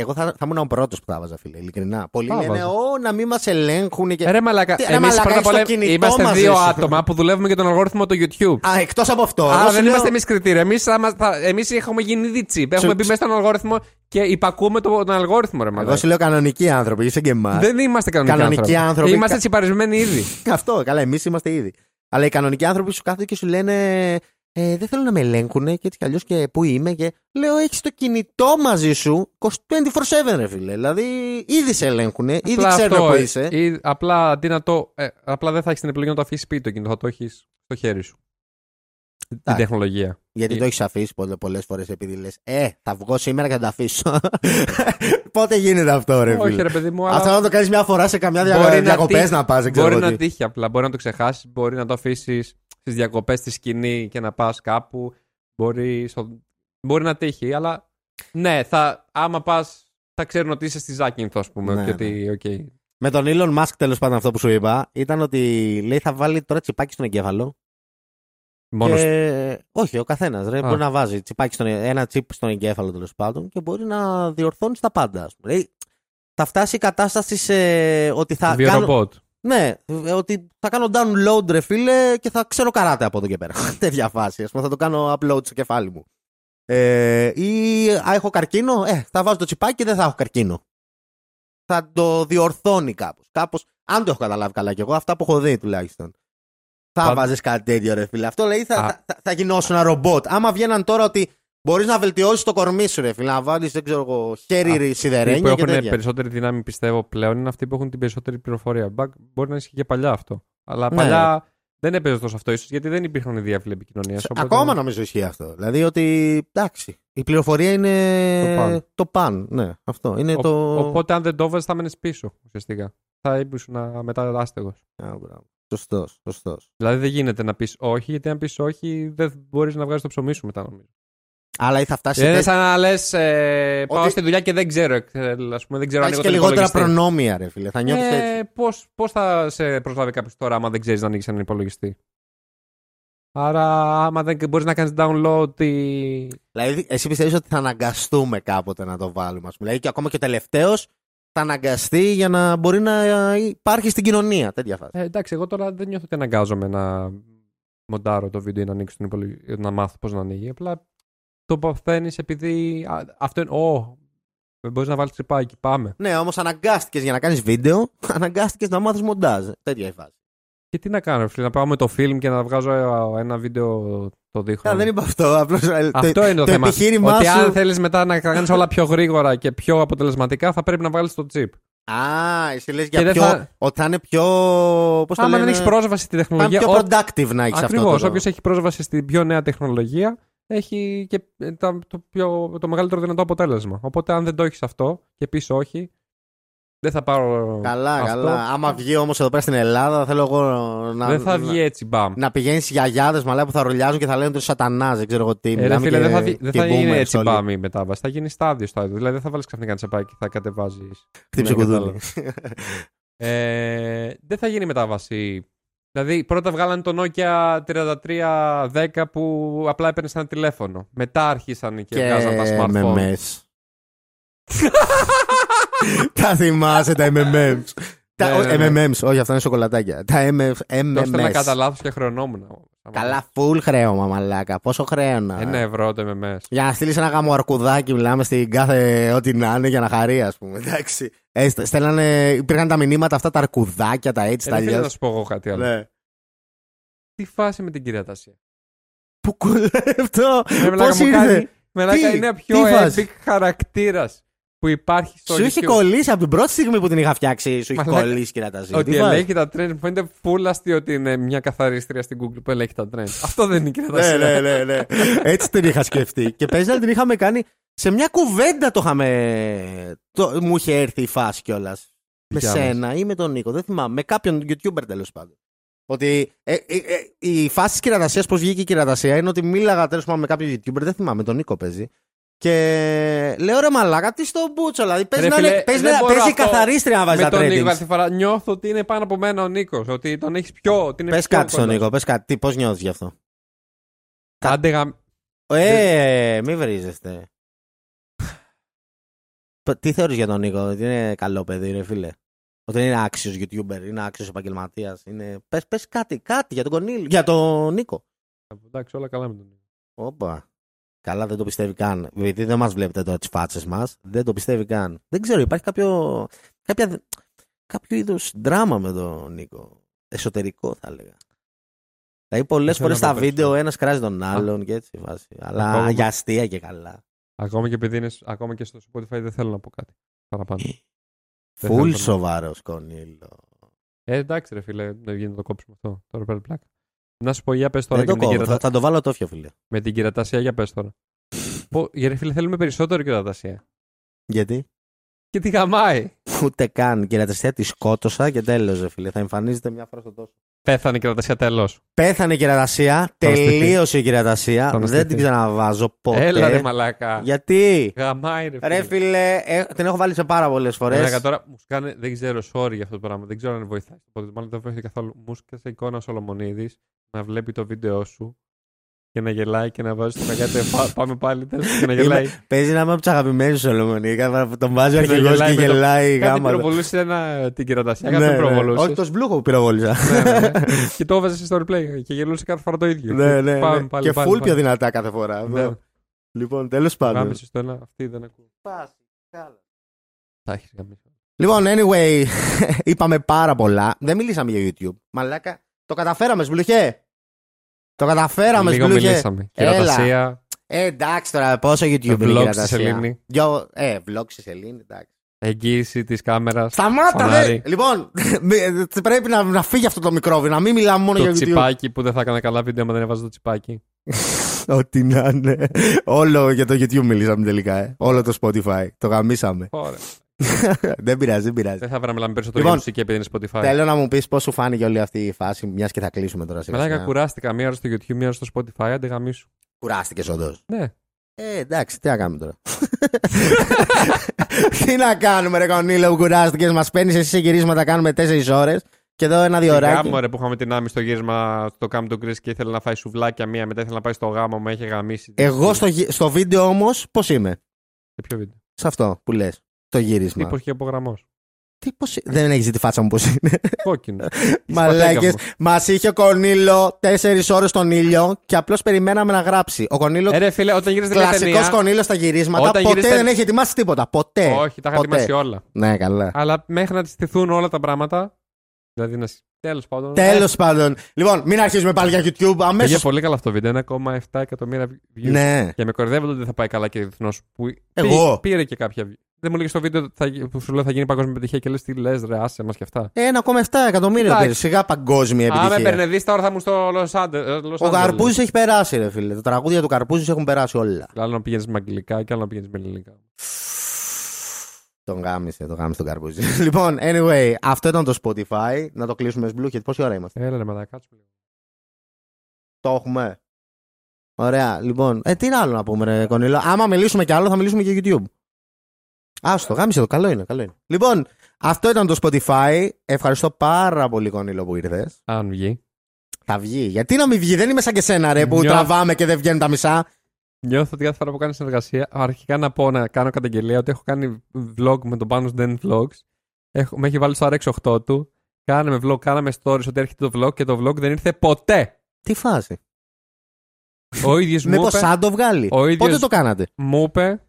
Εγώ θα, θα ήμουν ο πρώτος που θα βάζα, φίλε, ειλικρινά. Πολλοί Θα λένε, βάζω. Ω, να μην μας ελέγχουν και. Ε, Ρε μαλακά, Τι, ρε εμείς μαλάκα, πρώτα απ' όλα έχεις το κινητό είμαστε μαζί δύο σου. άτομα που δουλεύουμε για τον αλγόριθμο του YouTube. Α, εκτός από αυτό. εγώ Α, σου δεν λέω- είμαστε εμείς κριτήρια. Εμείς εμείς έχουμε γίνει ήδη τσιπ. Έχουμε Σου- μπει μέσα στον αλγόριθμο και υπακούμε τον, τον αλγόριθμο, ρε Εγώ μαλακά. σου λέω κανονικοί άνθρωποι, είσαι και εμάς. Δεν είμαστε κανονικοί, Κανονικοί άνθρωποι. Είμαστε Κα- τσιπαρισμένοι ήδη. Αυτό, καλά, εμείς είμαστε ήδη. Αλλά οι κανονικοί άνθρωποι σου κάθονται και σου λένε ε, Δεν θέλω να με ελέγχουν και έτσι κι αλλιώς και πού είμαι. Και λέω: Έχεις το κινητό μαζί σου 24-7, ρε φίλε. Δηλαδή, ήδη σε ελέγχουν, ήδη Απλά ξέρουν αυτό, που ε, είσαι. ή απλά αντί να το. ε, απλά δεν θα έχεις την επιλογή να το αφήσεις σπίτι το κινητό, θα το έχεις στο χέρι σου. Την Εντάξει. τεχνολογία. Γιατί ε, το έχεις αφήσει πολλές φορές επειδή λες: Ε, θα βγω σήμερα και θα τα αφήσω. Πότε γίνεται αυτό, ρε Όχι, φίλε; ρε παιδί μου, Αυτό αλλά να το κάνεις μια φορά σε καμιά Μπορεί να διακοπές τύχει. να πας, δεν ξέρω μπορεί εγώ να τι. τύχει απλά. Μπορεί να το ξεχάσεις, μπορεί να το αφήσεις στις διακοπές στη σκηνή και να πας κάπου. Μπορεί, στο... μπορεί να τύχει, αλλά ναι, θα, άμα πας, θα ξέρουν ότι είσαι στη Ζάκυνθο, ας πούμε. Ναι, και ότι, οκ. Με τον Elon Musk τέλος πάντων αυτό που σου είπα ήταν ότι λέει θα βάλει τώρα τσιπάκι στον εγκέφαλο. Μόνος και... Όχι, ο καθένας. Α. Μπορεί να βάζει τσιπάκι στον... ένα τσίπ στον εγκέφαλο τέλος πάντων και μπορεί να διορθώνεις τα πάντα. ας πούμε. Δηλαδή, θα φτάσει η κατάσταση σε ότι θα. κάνω- βιορομπότ. Ναι, ε, ότι θα κάνω download ρε φίλε και θα ξέρω καράτε από εδώ και πέρα. Τέτοια φάση. Ας πούμε, θα το κάνω upload στο κεφάλι μου. Ε, ή α, έχω καρκίνο, ε, θα βάζω το τσιπάκι και δεν θα έχω καρκίνο. Θα το διορθώνει κάπως. Κάπως, αν το έχω καταλάβει καλά κι εγώ, αυτά που έχω δει τουλάχιστον. Θα Πα- βάζεις κάτι τέτοιο ρε φίλε. Αυτό λέει θα, Α. θα, θα, θα γινώσουν ένα ρομπότ. Άμα βγαίναν τώρα ότι μπορείς να βελτιώσεις το κορμί σου ρε φίλε, να βάλεις δεν ξέρω εγώ, χέρι Αυτοί που σιδερένια και έχουν τέτοια. περισσότερη δύναμη, πιστεύω πλέον, είναι αυτοί που έχουν την περισσότερη πληροφορία. Μπα- Μπορεί να ισχύει και παλιά αυτό. Αλλά Ναι. παλιά δεν έπαιζε τόσο αυτό, ίσως γιατί δεν υπήρχαν οι διάβλοι επικοινωνίας. Ακόμα νομίζω ισχύει αυτό. Δηλαδή ότι εντάξει, η πληροφορία είναι Το παν. το παν. Ναι, αυτό. Είναι το. Οπότε, αν δεν το έβαζε, θα μένεις πίσω ουσιαστικά. Θα ήσουν μετά άστεγο. Σωστός, σωστός. Δηλαδή δεν γίνεται να πεις όχι, γιατί αν πεις όχι, δεν μπορείς να βγάλει το ψωμί σου μετά, νομίζω. Αλλά ή θα φτάσει. Είναι σε σαν να λες, ε, πάω Ότι- στη δουλειά και δεν ξέρω. ε, ας πούμε, δεν ξέρω αν Έχεις έχω και τον λιγότερα υπολογιστή. προνόμια, ρε φίλε. Θα νιώθεις έτσι. Ε, πώς, πώς θα σε προσλάβει κάποιος τώρα άμα δεν ξέρεις να ανοίξει έναν υπολογιστή; Άρα άμα δεν μπορείς να κάνεις download τη... Δηλαδή, εσύ πιστεύεις ότι θα αναγκαστούμε κάποτε να το βάλουμε. Ας πούμε. Δηλαδή, και ακόμα και ο τελευταίος θα αναγκαστεί για να μπορεί να ε, υπάρχει στην κοινωνία. Τέτοια φάση. Ε, εντάξει, εγώ τώρα δεν νιώθω ότι αναγκάζομαι να μοντάρω το βίντεο ή να ανοίξω τον υπολογιστή, να μάθω πώς να ανοίγει. Απλά το παθαίνεις επειδή α, αυτό είναι, ω, μπορείς να βάλεις τρυπάκι, πάμε. Ναι, όμως αναγκάστηκες για να κάνεις βίντεο, αναγκάστηκες να μάθεις μοντάζ. Τέτοια η φάση. Και τι να κάνω, φίλε, να πάω με το film και να βγάζω ε, ένα βίντεο το δείχνω. Α, δεν είπα αυτό. Απλώς, ε, Αυτό είναι το, το θέμα. επιχείρημά ότι σου- αν θέλεις μετά να κάνεις όλα πιο γρήγορα και πιο αποτελεσματικά, θα πρέπει να βάλεις το chip. Α, εσύ λες Και για δεν πιο. θα- Ότι θα είναι πιο. Πώς το Άμα λένε. δεν έχεις πρόσβαση στη θα είναι τεχνολογία. πιο ο- productive να έχεις αυτό. Ακριβώς. το- Όποιος έχει πρόσβαση στην πιο νέα τεχνολογία, έχει και ε, τα- το, πιο, το μεγαλύτερο δυνατό αποτέλεσμα. Οπότε, αν δεν το έχεις αυτό και πεις όχι, δεν θα πάρω. Καλά, αυτό. καλά. Άμα βγει όμως εδώ πέρα στην Ελλάδα, θέλω εγώ να. δεν θα να- βγει έτσι, μπαμ. Να πηγαίνεις στι γιαγιάδες μαλά που θα ρολιάζουν και θα λένε ότι είσαι σατανάς, δεν ξέρω εγώ τι. Ε, ρε Μιλάμε φίλε, και- δεν θα, βγει- δεν και θα γίνει boomers έτσι όλοι. μπαμ η μετάβαση. Θα γίνει στάδιο στάδιο. Δηλαδή, δεν θα βάλεις ξαφνικά ένα τσεπάκι και θα κατεβάζεις. Χτύψε Ναι, κουδούνι. Ε, δεν θα γίνει μετάβαση. Δηλαδή, πρώτα βγάλανε το Nokia 3310 που απλά έπαιρνες ένα τηλέφωνο. Μετά άρχισαν και, βγάζαν τα smartphone. MMS. τα θυμάσαι τα MMMs. Τα Ναι, ναι, ναι. MMMs, όχι, αυτά είναι σοκολατάκια. Τα MF Το έστελνα κατά MMS. λάθος και χρεωνόμουν. Καλά, full χρέωμα, μαλάκα. Πόσο χρέωνα. Ένα ευρώ το MMS. Για να στείλεις ένα γάμο αρκουδάκι, μιλάμε στην κάθε ό,τι να είναι για να χαρεί, ας πούμε. Εντάξει. Ε, στε- στέλνανε, υπήρχαν τα μηνύματα αυτά, τα αρκουδάκια, τα έτσι, Ε, τα δεν θέλω αλλιώς. να σου πω εγώ κάτι άλλο. Ναι. Τι φάση με την κυρία Τασία; Που κουλεύτο. Με μαλάκα Πώς μου ήρθε; κάνει. Μαλάκα Τι; είναι ο πιο Τι φάση; epic χαρακτήρας που υπάρχει στο Σου είχε YouTube. κολλήσει από την πρώτη στιγμή που την είχα φτιάξει. Σου είχε Μαλάκα. κολλήσει, κυρία Ταζή. Ότι Τι βάζεις; ελέγχει τα trends. Μου φαίνεται full αστείο ότι είναι μια καθαρίστρια στην Google που ελέγχει τα trends. Αυτό δεν είναι η κυρία ναι, Τασία. ναι, ναι, ναι. Έτσι την είχα σκεφτεί. Και παίζει να την είχαμε κάνει. Σε μια κουβέντα το είχαμε. Το... Μου είχε έρθει η φάση κιόλας. Με Δικιά μας. σένα ή με τον Νίκο. Δεν θυμάμαι. Με κάποιον YouTuber τέλος πάντων. Ότι ε, ε, ε, η φάση της κυρατασία, πώς βγήκε η κυρατασία, είναι ότι μίλαγα τέλο πάντων με κάποιον YouTuber. Δεν θυμάμαι, τον Νίκο παίζει. Και λέω ρε μαλάκα, τι στο μπούτσο, δηλαδή. Παίζει Ρε να φίλε, είναι- παίζει δεν να- μπορώ παίζει αυτό καθαρίστρια να βάζει Με τα τον Νίκο ratings. κάθε φορά νιώθω ότι είναι πάνω από μένα ο Νίκος. Ότι τον έχεις πιο. Ότι είναι Πες πιο κάτι στον κοντά. Νίκο, πες κάτι. Πώς νιώθεις γι' αυτό; Άντε γαμ- Ε, μη βρίζεστε. Π- Τι θεωρείς για τον Νίκο, ότι είναι καλό παιδί, ρε φίλε; Ότι είναι άξιος YouTuber, είναι άξιος επαγγελματίας. Είναι... Πες, πες κάτι, κάτι για τον Κονίλ, για τον Νίκο. Εντάξει, όλα καλά με τον Νίκο. Όπα. Καλά, δεν το πιστεύει καν. Γιατί δεν μας βλέπετε τώρα τις φάτσες μας. Δεν το πιστεύει καν. Δεν ξέρω, υπάρχει κάποιο, κάποια, κάποιο είδους δράμα με τον Νίκο. Εσωτερικό θα έλεγα. Δηλαδή πολλές θέλω φορές να στα πω βίντεο περισσότερο. ένας κράζει τον άλλον και έτσι βάση. Αλλά Ακόμα- για αστεία και καλά. Ακόμα και επειδή είναι. Ακόμα και στο Spotify δεν θέλω να πω κάτι. Παραπάνω. Δεν Φουλ θέλω να- σοβαρός Κονίλο. Ε, εντάξει, ρε φίλε, δεν γίνεται να το κόψουμε αυτό. Τώρα πέρα πλάκα. Να σου πω, για πες τώρα Δεν και το με, την κόβω, θα, κυρατα... θα το βάλω τόφιο, φίλε. με την κυρατασία, για πες τώρα. πω, για ρε φίλε, θέλουμε περισσότερο κυρατασία. Γιατί; Και τη γαμάει. Ούτε καν. Κυριατριστία τη σκότωσα και τέλο, φίλε. Θα εμφανίζεται μια φορά στο τόσο. Πέθανε η κρατασία τέλο. Πέθανε η κερατασία. Τον Τελείωσε η κερατασία. Τον Δεν αστήτη. την ξαναβάζω ποτέ. Έλα ρε μαλάκα. Γιατί; Γαμάει ρε φίλε. Ρε φίλε, ε, την έχω βάλει σε πάρα πολλές φορές. Μαλάκα, τώρα μου σκάνε, δεν ξέρω, sorry για αυτό το πράγμα. Δεν ξέρω αν βοηθάει. Οπότε μάλλον δεν βοηθάει καθόλου. Μου σκάσε εικόνα ο Σολομονίδης να βλέπει το βίντεο σου και να γελάει και να βάζει το μεγάτε. Πάμε πάλι τέλος, και να γελάει. Παίζει να είμαι από τους αγαπημένους Σολομονί. Κάθε φορά που τον βάζει ο Και να αρχηγός γελάει και με το- γελάει Κάτι γάμα. πυροβολούσε ένα, την κερατασία, Ναι, κάτι ναι. πυροβολούσες. Όχι, το σμπλούχο που πυροβόλησα. ναι, ναι, ναι. και το έβαζε στο replay και γελούσε κάθε φορά το ίδιο. ναι, ναι, Πάμε ναι. πάλι, Και πάλι, full πάλι. πιο δυνατά κάθε φορά. Ναι. Λοιπόν, τέλος πάντων. Γάμισε στο ένα, αυτή δεν ακούω. Τα έχεις γαμίσει. Λοιπόν, anyway, είπαμε πάρα πολλά. Δεν μιλήσαμε για YouTube. Μαλάκα, το καταφέραμε, σμπλουχέ. Το καταφέραμε, Λίγο σμπλουχέ. μιλήσαμε. Έλα. Κερατασία, Ε, εντάξει τώρα, πόσο YouTube είναι η vlogs στη κερατασία. σελήνη. Δυο, ε, vlogs στη σελήνη, εντάξει. εγγύηση της κάμερας. Σταμάτα, Φωνάρι. δε! Λοιπόν, μη- πρέπει να, να φύγει αυτό το μικρόβιο, να μην μιλάμε μόνο Το για YouTube. τσιπάκι που δεν θα έκανα καλά βίντεο, μα δεν έβαζα το τσιπάκι. Ό,τι να είναι. Όλο για το YouTube μιλήσαμε τελικά. Ε. Όλο το Spotify. Το γαμίσαμε. Ωραία. δεν πειράζει, δεν πειράζει. Δεν θα πρέπει να μιλάμε περισσότερο Λοιπόν, για μουσική επειδή είναι Spotify. Θέλω να μου πεις πώς σου φάνηκε όλη αυτή η φάση, μιας και θα κλείσουμε τώρα σιγά. Μαλάκα σιγά. κουράστηκα μία ώρα στο YouTube, μία ώρα στο Spotify, άντε γαμίσου. Κουράστηκες όντως. Ναι. Ε, εντάξει, τι να κάνουμε τώρα. τι να κάνουμε, ρε Κονίλο, που κουράστηκες. Μας παίρνεις εσύ σε γυρίσματα, κάνουμε 4 ώρες και εδώ ένα-δύο ωράκι. Γάμο ρε που είχαμε την άμυ στο γύρισμα στο κάμπ του Chris και ήθελε να φάει σουβλάκια μία, μετά ήθελε να πάει στο γάμο, με είχε γαμίσει. Εγώ στο, γυ- στο βίντεο όμως, πώς είμαι; Σε ποιο βίντεο; Σε αυτό που λες. Το γύρισμα. Τύπο και απογραμμός. Τι, πώς... Δεν έχεις δει τη φάτσα μου πώς είναι; Κόκκινο. Μαλάκες. Μας είχε ο Κονίλο 4 ώρες στον ήλιο και απλώς περιμέναμε να γράψει. Ο Κονίλο. Ε, ρε φίλε, όταν γυρίζει την Κλασικός ταινία. Κονίλος στα γυρίσματα. Όταν ποτέ γυρίζει δεν τα- έχει ετοιμάσει τίποτα. Ποτέ. Όχι, τα είχα Ποτέ. ετοιμάσει όλα. Ναι, καλά. Αλλά μέχρι να τη στηθούν όλα τα πράγματα. Δηλαδή να. Τέλος πάντων. Τέλος πάντων. Λοιπόν, μην αρχίσουμε πάλι για YouTube. Πήγε Αμέσω. πολύ καλά αυτό το βίντεο. 1,7 εκατομμύρια views. Ναι. Και με κορυδεύονται ότι δεν θα πάει καλά και διεθνώ. Που Εγώ. Πήρε και κάποια. View. Δεν μου λέγες στο βίντεο θα, που σου λέω θα γίνει παγκόσμια επιτυχία και λες τι λες, ρε, άσε μας και αυτά. 1,7 εκατομμύρια Εντάξει. πήρε. Σιγά παγκόσμια Αν με επιτυχία. παίρνε δεις τώρα θα μου στο Los Angeles. Ο Καρπούζης έχει περάσει, ρε φίλε. Τα τραγούδια του Καρπούζης έχουν περάσει όλα. Άλλο να πηγαίνεις με αγγλικά και άλλο να πηγαίνεις με ελληνικά. Τον γάμισε, τον γάμισε τον Καρπούζη. λοιπόν, anyway, αυτό ήταν το Spotify. Να το κλείσουμε Blue γιατί πόση ώρα είμαστε; Έλα ρε, μετά κάτσουμε λίγο. Το έχουμε. Ωραία, λοιπόν. Ε, τι είναι άλλο να πούμε, ρε Κονίλο. Άμα μιλήσουμε κι άλλο, θα μιλήσουμε και YouTube. Άστο, γάμισε το. Καλό είναι, καλό είναι. Λοιπόν, αυτό ήταν το Spotify. Ευχαριστώ πάρα πολύ, Κονίλο, που ήρθες. Αν βγει. Θα βγει. Γιατί να μην βγει, δεν είμαι σαν και σένα, ρε, που Νιώθω- τραβάμε και δεν βγαίνουν τα μισά. Νιώθω ότι κάθε φορά που κάνει συνεργασία, αρχικά να πω να κάνω καταγγελία ότι έχω κάνει vlog με τον Panos Den Vlogs. Έχω, με έχει βάλει στο RX8 του. Κάναμε vlog, κάναμε stories ότι έρχεται το vlog και το vlog δεν ήρθε ποτέ. Τι φάση; Ο ίδιος μου, Μήπω είπε- σαν το βγάλει. Ο ίδιος- Πότε το κάνατε; μου είπε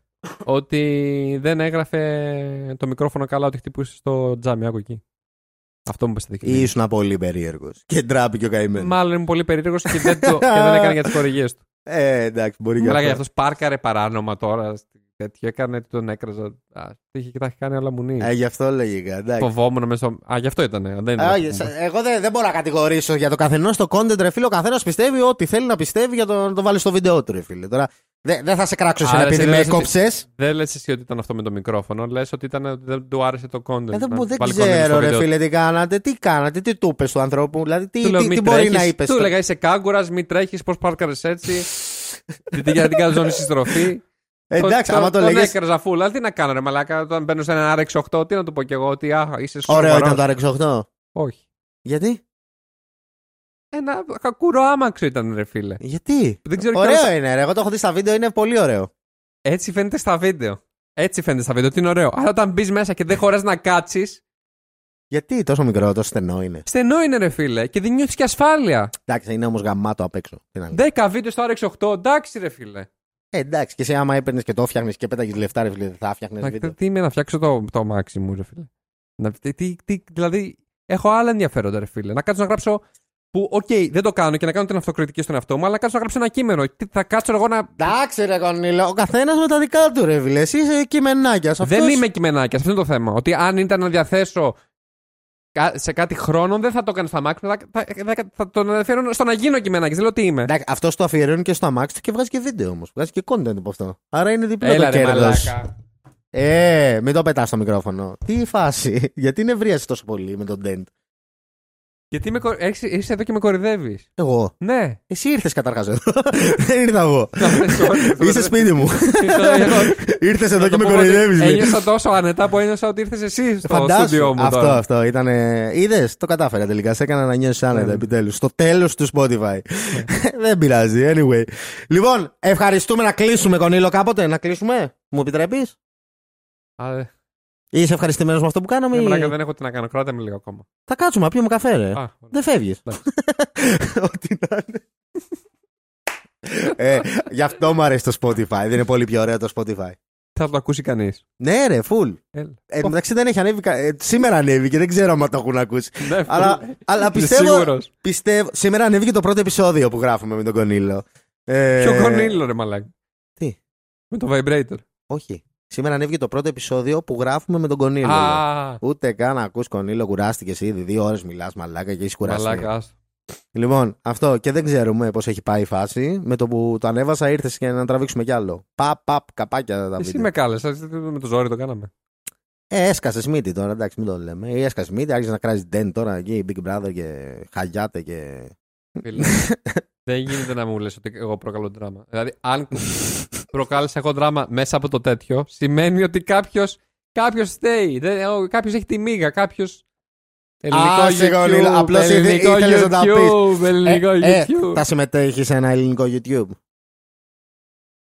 ότι δεν έγραφε το μικρόφωνο καλά ότι χτυπούσε στο τζάμι. Άκου εκεί. Αυτό μου είπε στα δίκτυα. Ήσουν πολύ περίεργος. Και ντράπηκε ο καημένο. Μάλλον είμαι πολύ περίεργος και, δεν το- και δεν έκανε για τις χορηγίες του. Ε, εντάξει, μπορεί Μιλάγα για αυτό. αυτό πάρκαρε παράνομα τώρα. Τέτοιο έκανε, τον έκραζα. Α, είχε και τα έχει κάνει όλα μουνί. Ε, γι' αυτό λογικά. Εντάξει. Φοβόμουν μέσα. στο- Α, γι' αυτό ήταν. Δεν ήταν Α, αυτό. σε- εγώ δεν, δεν μπορώ να κατηγορήσω για το καθενός το content, ρε φίλε. Ο καθένας πιστεύει ό,τι θέλει να πιστεύει για το να το βάλει στο βίντεο του, ρε φίλε. Τώρα δεν δεν θα σε κράξω εσένα Άρα, επειδή εσύ με λες ότι- έκοψε. Δεν λες εσύ ότι ήταν αυτό με το μικρόφωνο. Λες ότι ήταν, ότι δεν του άρεσε το content. Ε, δεν να μου- δεν βάλει content στο ξέρω, ρε βίντεο. φίλε, τι κάνατε, τι κάνατε, τι του είπες του ανθρώπου. Δηλαδή, τι, Του λέω, τι, «Μη τι μπορεί τρέχεις». να είπες. Του έλεγα είσαι κάγκουρας, μην τρέχεις, πώς πάρκαρες έτσι. Γιατί για την καζόνη στη στροφή. Εντάξει, άμα το Τον λέγε. έκραζα φούλα. Αλλά τι να κάνω, ρε Μαλάκα, όταν μπαίνω σε ένα RX8, τι να του πω κι εγώ, ότι α, είσαι Ωραίο σοβαρός. ήταν το RX8. Όχι. Γιατί; Ένα κακούρο άμαξο ήταν, ρε φίλε. Γιατί; Δεν ξέρω Ωραίο κιόλας- είναι, ρε. Εγώ το έχω δει στα βίντεο, είναι πολύ ωραίο. Έτσι φαίνεται στα βίντεο. Έτσι φαίνεται στα βίντεο, ότι είναι ωραίο. Αλλά όταν μπεις μέσα και δεν χωράς να κάτσει, Γιατί τόσο μικρό, τόσο στενό είναι. στενό είναι, ρε φίλε, και δεν νιώθεις και ασφάλεια. Εντάξει, είναι όμως γαμάτο απ' έξω. Τι να λέω. 10 βίντεο στο RX8, εντάξει, ρε φίλε. Ε, εντάξει, και εσύ άμα έπαιρνες και το έφτιαχνες και πέταγες λεφτά, ρε φίλε, δεν θα φτιάχνει Μα, βίντεο. τι είμαι να φτιάξω το, το αμάξι μου, ρε φίλε. Να, τι, τι, τι- δηλαδή, έχω άλλα ενδιαφέροντα, ρε φίλε. Να κάτσω να γράψω. Που, οκ, δεν το κάνω και να κάνω την αυτοκριτική στον εαυτό μου, αλλά κάτσω να γράψω ένα κείμενο. Τι, θα κάτσω εγώ να. Εντάξει, ρε Κονίλο, ο καθένας με τα δικά του, ρε φίλε. Εσύ είσαι κειμενάκιας. Δεν είμαι κειμενάκιας, αυτό είναι το θέμα. Ότι αν ήταν να διαθέσω κα- σε κάτι χρόνο, δεν θα το έκανε στα αμάξι, θα, θα, θα, θα τον αναφέρω στο να γίνω κειμενάκιας. Δεν λέω τι είμαι. Εντάξει, αυτός το αφιερώνει και στο αμάξι του και βγάζει και βίντεο όμως. Βγάζει και content από αυτό. Άρα είναι διπλό Έλα το ρε κέρδος. μαλάκα. Ε, μην το πετάς στο μικρόφωνο. Τι φάση, γιατί νευρίασε τόσο πολύ με τον Dent. Γιατί με, κορ- έχεις- είσαι εδώ και με κορυδεύεις. Εγώ. Ναι. Εσύ ήρθες καταρχάς εδώ. Δεν ήρθα εγώ. Sorry. Είσαι σπίτι μου. Ήρθες εδώ Να και το με πω ότι κοροϊδεύει. Ένιωσα τόσο άνετα που ένιωσα ότι ήρθες εσύ στο Φαντάσου. στούντιό μου. Αυτό, τώρα. αυτό. Ήταν. Είδες, το κατάφερα τελικά. Σε έκανα να νιώσεις άνετα Ναι. επιτέλους. Στο τέλος του Spotify. Δεν πειράζει. Anyway. Λοιπόν, ευχαριστούμε να κλείσουμε, Κονίλο, κάποτε. Να κλείσουμε. Μου επιτρέπεις; Α, ε, Είσαι ευχαριστημένος με αυτό που κάναμε. ναι, ή- μαλάκα, δεν έχω τι να κάνω. Κράτα με λίγο ακόμα. Θα κάτσουμε να πιούμε καφέ, ρε. Α, Δεν φεύγεις. Εντάξει. Ό,τι να είναι. ε, γι' αυτό μου αρέσει το Spotify. Δεν είναι πολύ πιο ωραίο το Spotify. Θα το ακούσει κανείς. Ναι, ρε, full. Ε, μεταξύ δεν έχει ανέβει. κα- Ε, σήμερα ανέβηκε, δεν ξέρω αν το έχουν ακούσει. Ναι, αλλά, αλλά Είμαι πιστεύω, σίγουρος. πιστεύω. Σήμερα ανέβηκε το πρώτο επεισόδιο που γράφουμε με τον Κονίλο. Ε, Ποιο κονίλο, ρε μαλάκα. Τι; Με το vibrator. Όχι. Σήμερα ανέβηκε το πρώτο επεισόδιο που γράφουμε με τον Κονίλο. λέω. Α, Ούτε καν να ακούς Κονίλο, κουράστηκες ήδη. Δύο ώρες μιλάς, μαλάκα και έχεις κουραστεί. μαλάκα. άστο. Λοιπόν, αυτό και δεν ξέρουμε πώς έχει πάει η φάση. Με το που το ανέβασα, ήρθες και να τραβήξουμε κι άλλο. Παπ, παπ, καπάκια τα Εσύ βίντεο. με κάλεσα. Με το ζόρι το κάναμε. Ε, έσκασες μύτη τώρα, εντάξει, μην το λέμε. Ή έσκασες μύτη, άρχισες να κράζεις ντέν τώρα εκεί, Big Brother και χαγιάτε και. Φίλε. Δεν γίνεται να μου λες ότι εγώ προκαλώ δράμα. Δηλαδή, αν προκάλεσα εγώ δράμα μέσα από το τέτοιο, σημαίνει ότι κάποιος κάποιος στέει. Κάποιος έχει τη μίγα, κάποιος. Ελληνικό Άσε, Γονίλα, YouTube, απλώς ήθε- ελληνικό ήθελες να τα πεις. YouTube, ελληνικό Ε, ε, YouTube. θα συμμετέχεις σε ένα ελληνικό YouTube.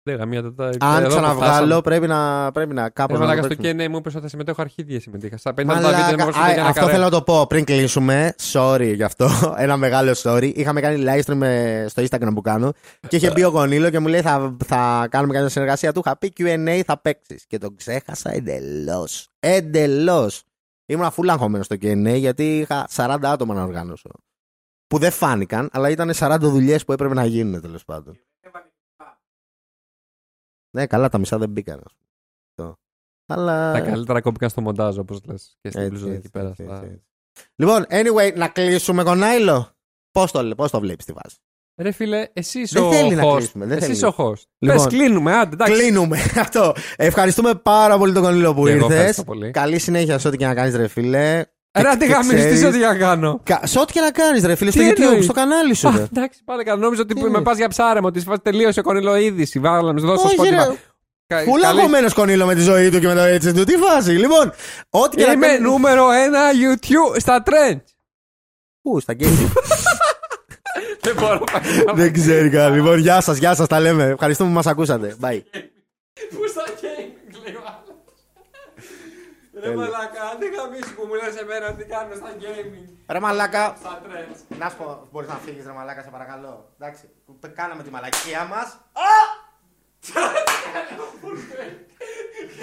Δεν γαμία, τα- τα- Αν εδώ που ξαναβγάλω, φτάσαμε. πρέπει να, πρέπει να κάπου Ε, να μαλάκα, το στο παίξουμε. Q&A μου είπες ότι θα συμμετέχω αρχίδια συμμετείχα. Στα 50 λεπτά Μαλάκα, βίντεο μου α, για ένα αυτό καρέ. θέλω να το πω πριν κλείσουμε. Sorry γι' αυτό. Ένα μεγάλο sorry. Είχαμε κάνει live stream ε, στο Instagram που κάνω και είχε μπει ο Γονίλο και μου λέει θα, θα κάνουμε κάποια συνεργασία του. Είχα πει QA θα παίξεις. Και τον ξέχασα εντελώς. Εντελώς. Ήμουν full αγχωμένος στο QA γιατί είχα 40 άτομα να οργάνωσω. Που δεν φάνηκαν, αλλά ήταν 40 δουλειές που έπρεπε να γίνουν τέλος πάντων. Ναι, καλά, τα μισά δεν μπήκαν. ας πούμε. Αυτό. Αλλά. Τα καλύτερα κόπηκαν στο μοντάζ, όπως λες. Και στην Έτσι, πλούζα έτσι, εκεί πέρα. έτσι, στα- έτσι, έτσι. Λοιπόν, anyway, να κλείσουμε κονάιλο. Πώς το, πώς το βλέπεις τη βάση; Ρε φίλε, εσύ είσαι Δεν ο θέλει να host. κλείσουμε, δεν Εσύ θέλει. είσαι ο host. Λοιπόν, Πες, κλείνουμε, άντε, εντάξει. Κλείνουμε. Αυτό. Ευχαριστούμε πάρα πολύ τον Κονίλο που Και εγώ ήρθες. ευχαριστώ πολύ. Καλή συνέχεια σε ό,τι και να κάνεις, ρε φίλε. Ρε, τι Και γαμίσεις, τι ξέρεις- σε ό,τι να κάνω. Κα- Σε ό,τι και να κάνεις, ρε φίλε, στο Τι YouTube, εννοείς; στο κανάλι σου. Α, ρε. εντάξει, πάλι καλά. Νόμιζα ότι Τι με είναι; πας για ψάρεμα, ότι σε φάση τελείωσε κονίλο είδηση. Βάλαμε, δώσω στο Όχι, Spotify. ρε. Κα- Πού καλή- λαγωμένος Κονίλο με τη ζωή του και με το έτσι του; Τι φάση. Λοιπόν, ό,τι και να Είμαι κάνει. νούμερο ένα YouTube στα trends. Πού, στα gaming; Δεν μπορώ να Δεν ξέρει καν. Λοιπόν, γεια σας, γεια σας, τα λέμε. Ευχαριστούμε που μας ακούσατε. Bye. Πού στα gaming, λέει ο άλλος. Ρε μαλάκα, αν δεν γαμίσεις που μου λες εμένα τι κάνουμε στα gaming, Ρε μαλάκα, στα trends. να σου πω, μπορείς να φύγεις, ρε μαλάκα, σε παρακαλώ. Εντάξει, κάναμε τη μαλακία μας.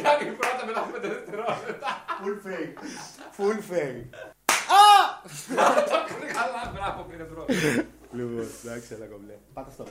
Κάνει πρώτα μετά από πέντε δευτερόλεπτα. Full fake. Full fake. Καλά, μπράβο, πήρε πρώτα. Λοιπόν, εντάξει, έλα κομπλέ. Πάτα αυτό.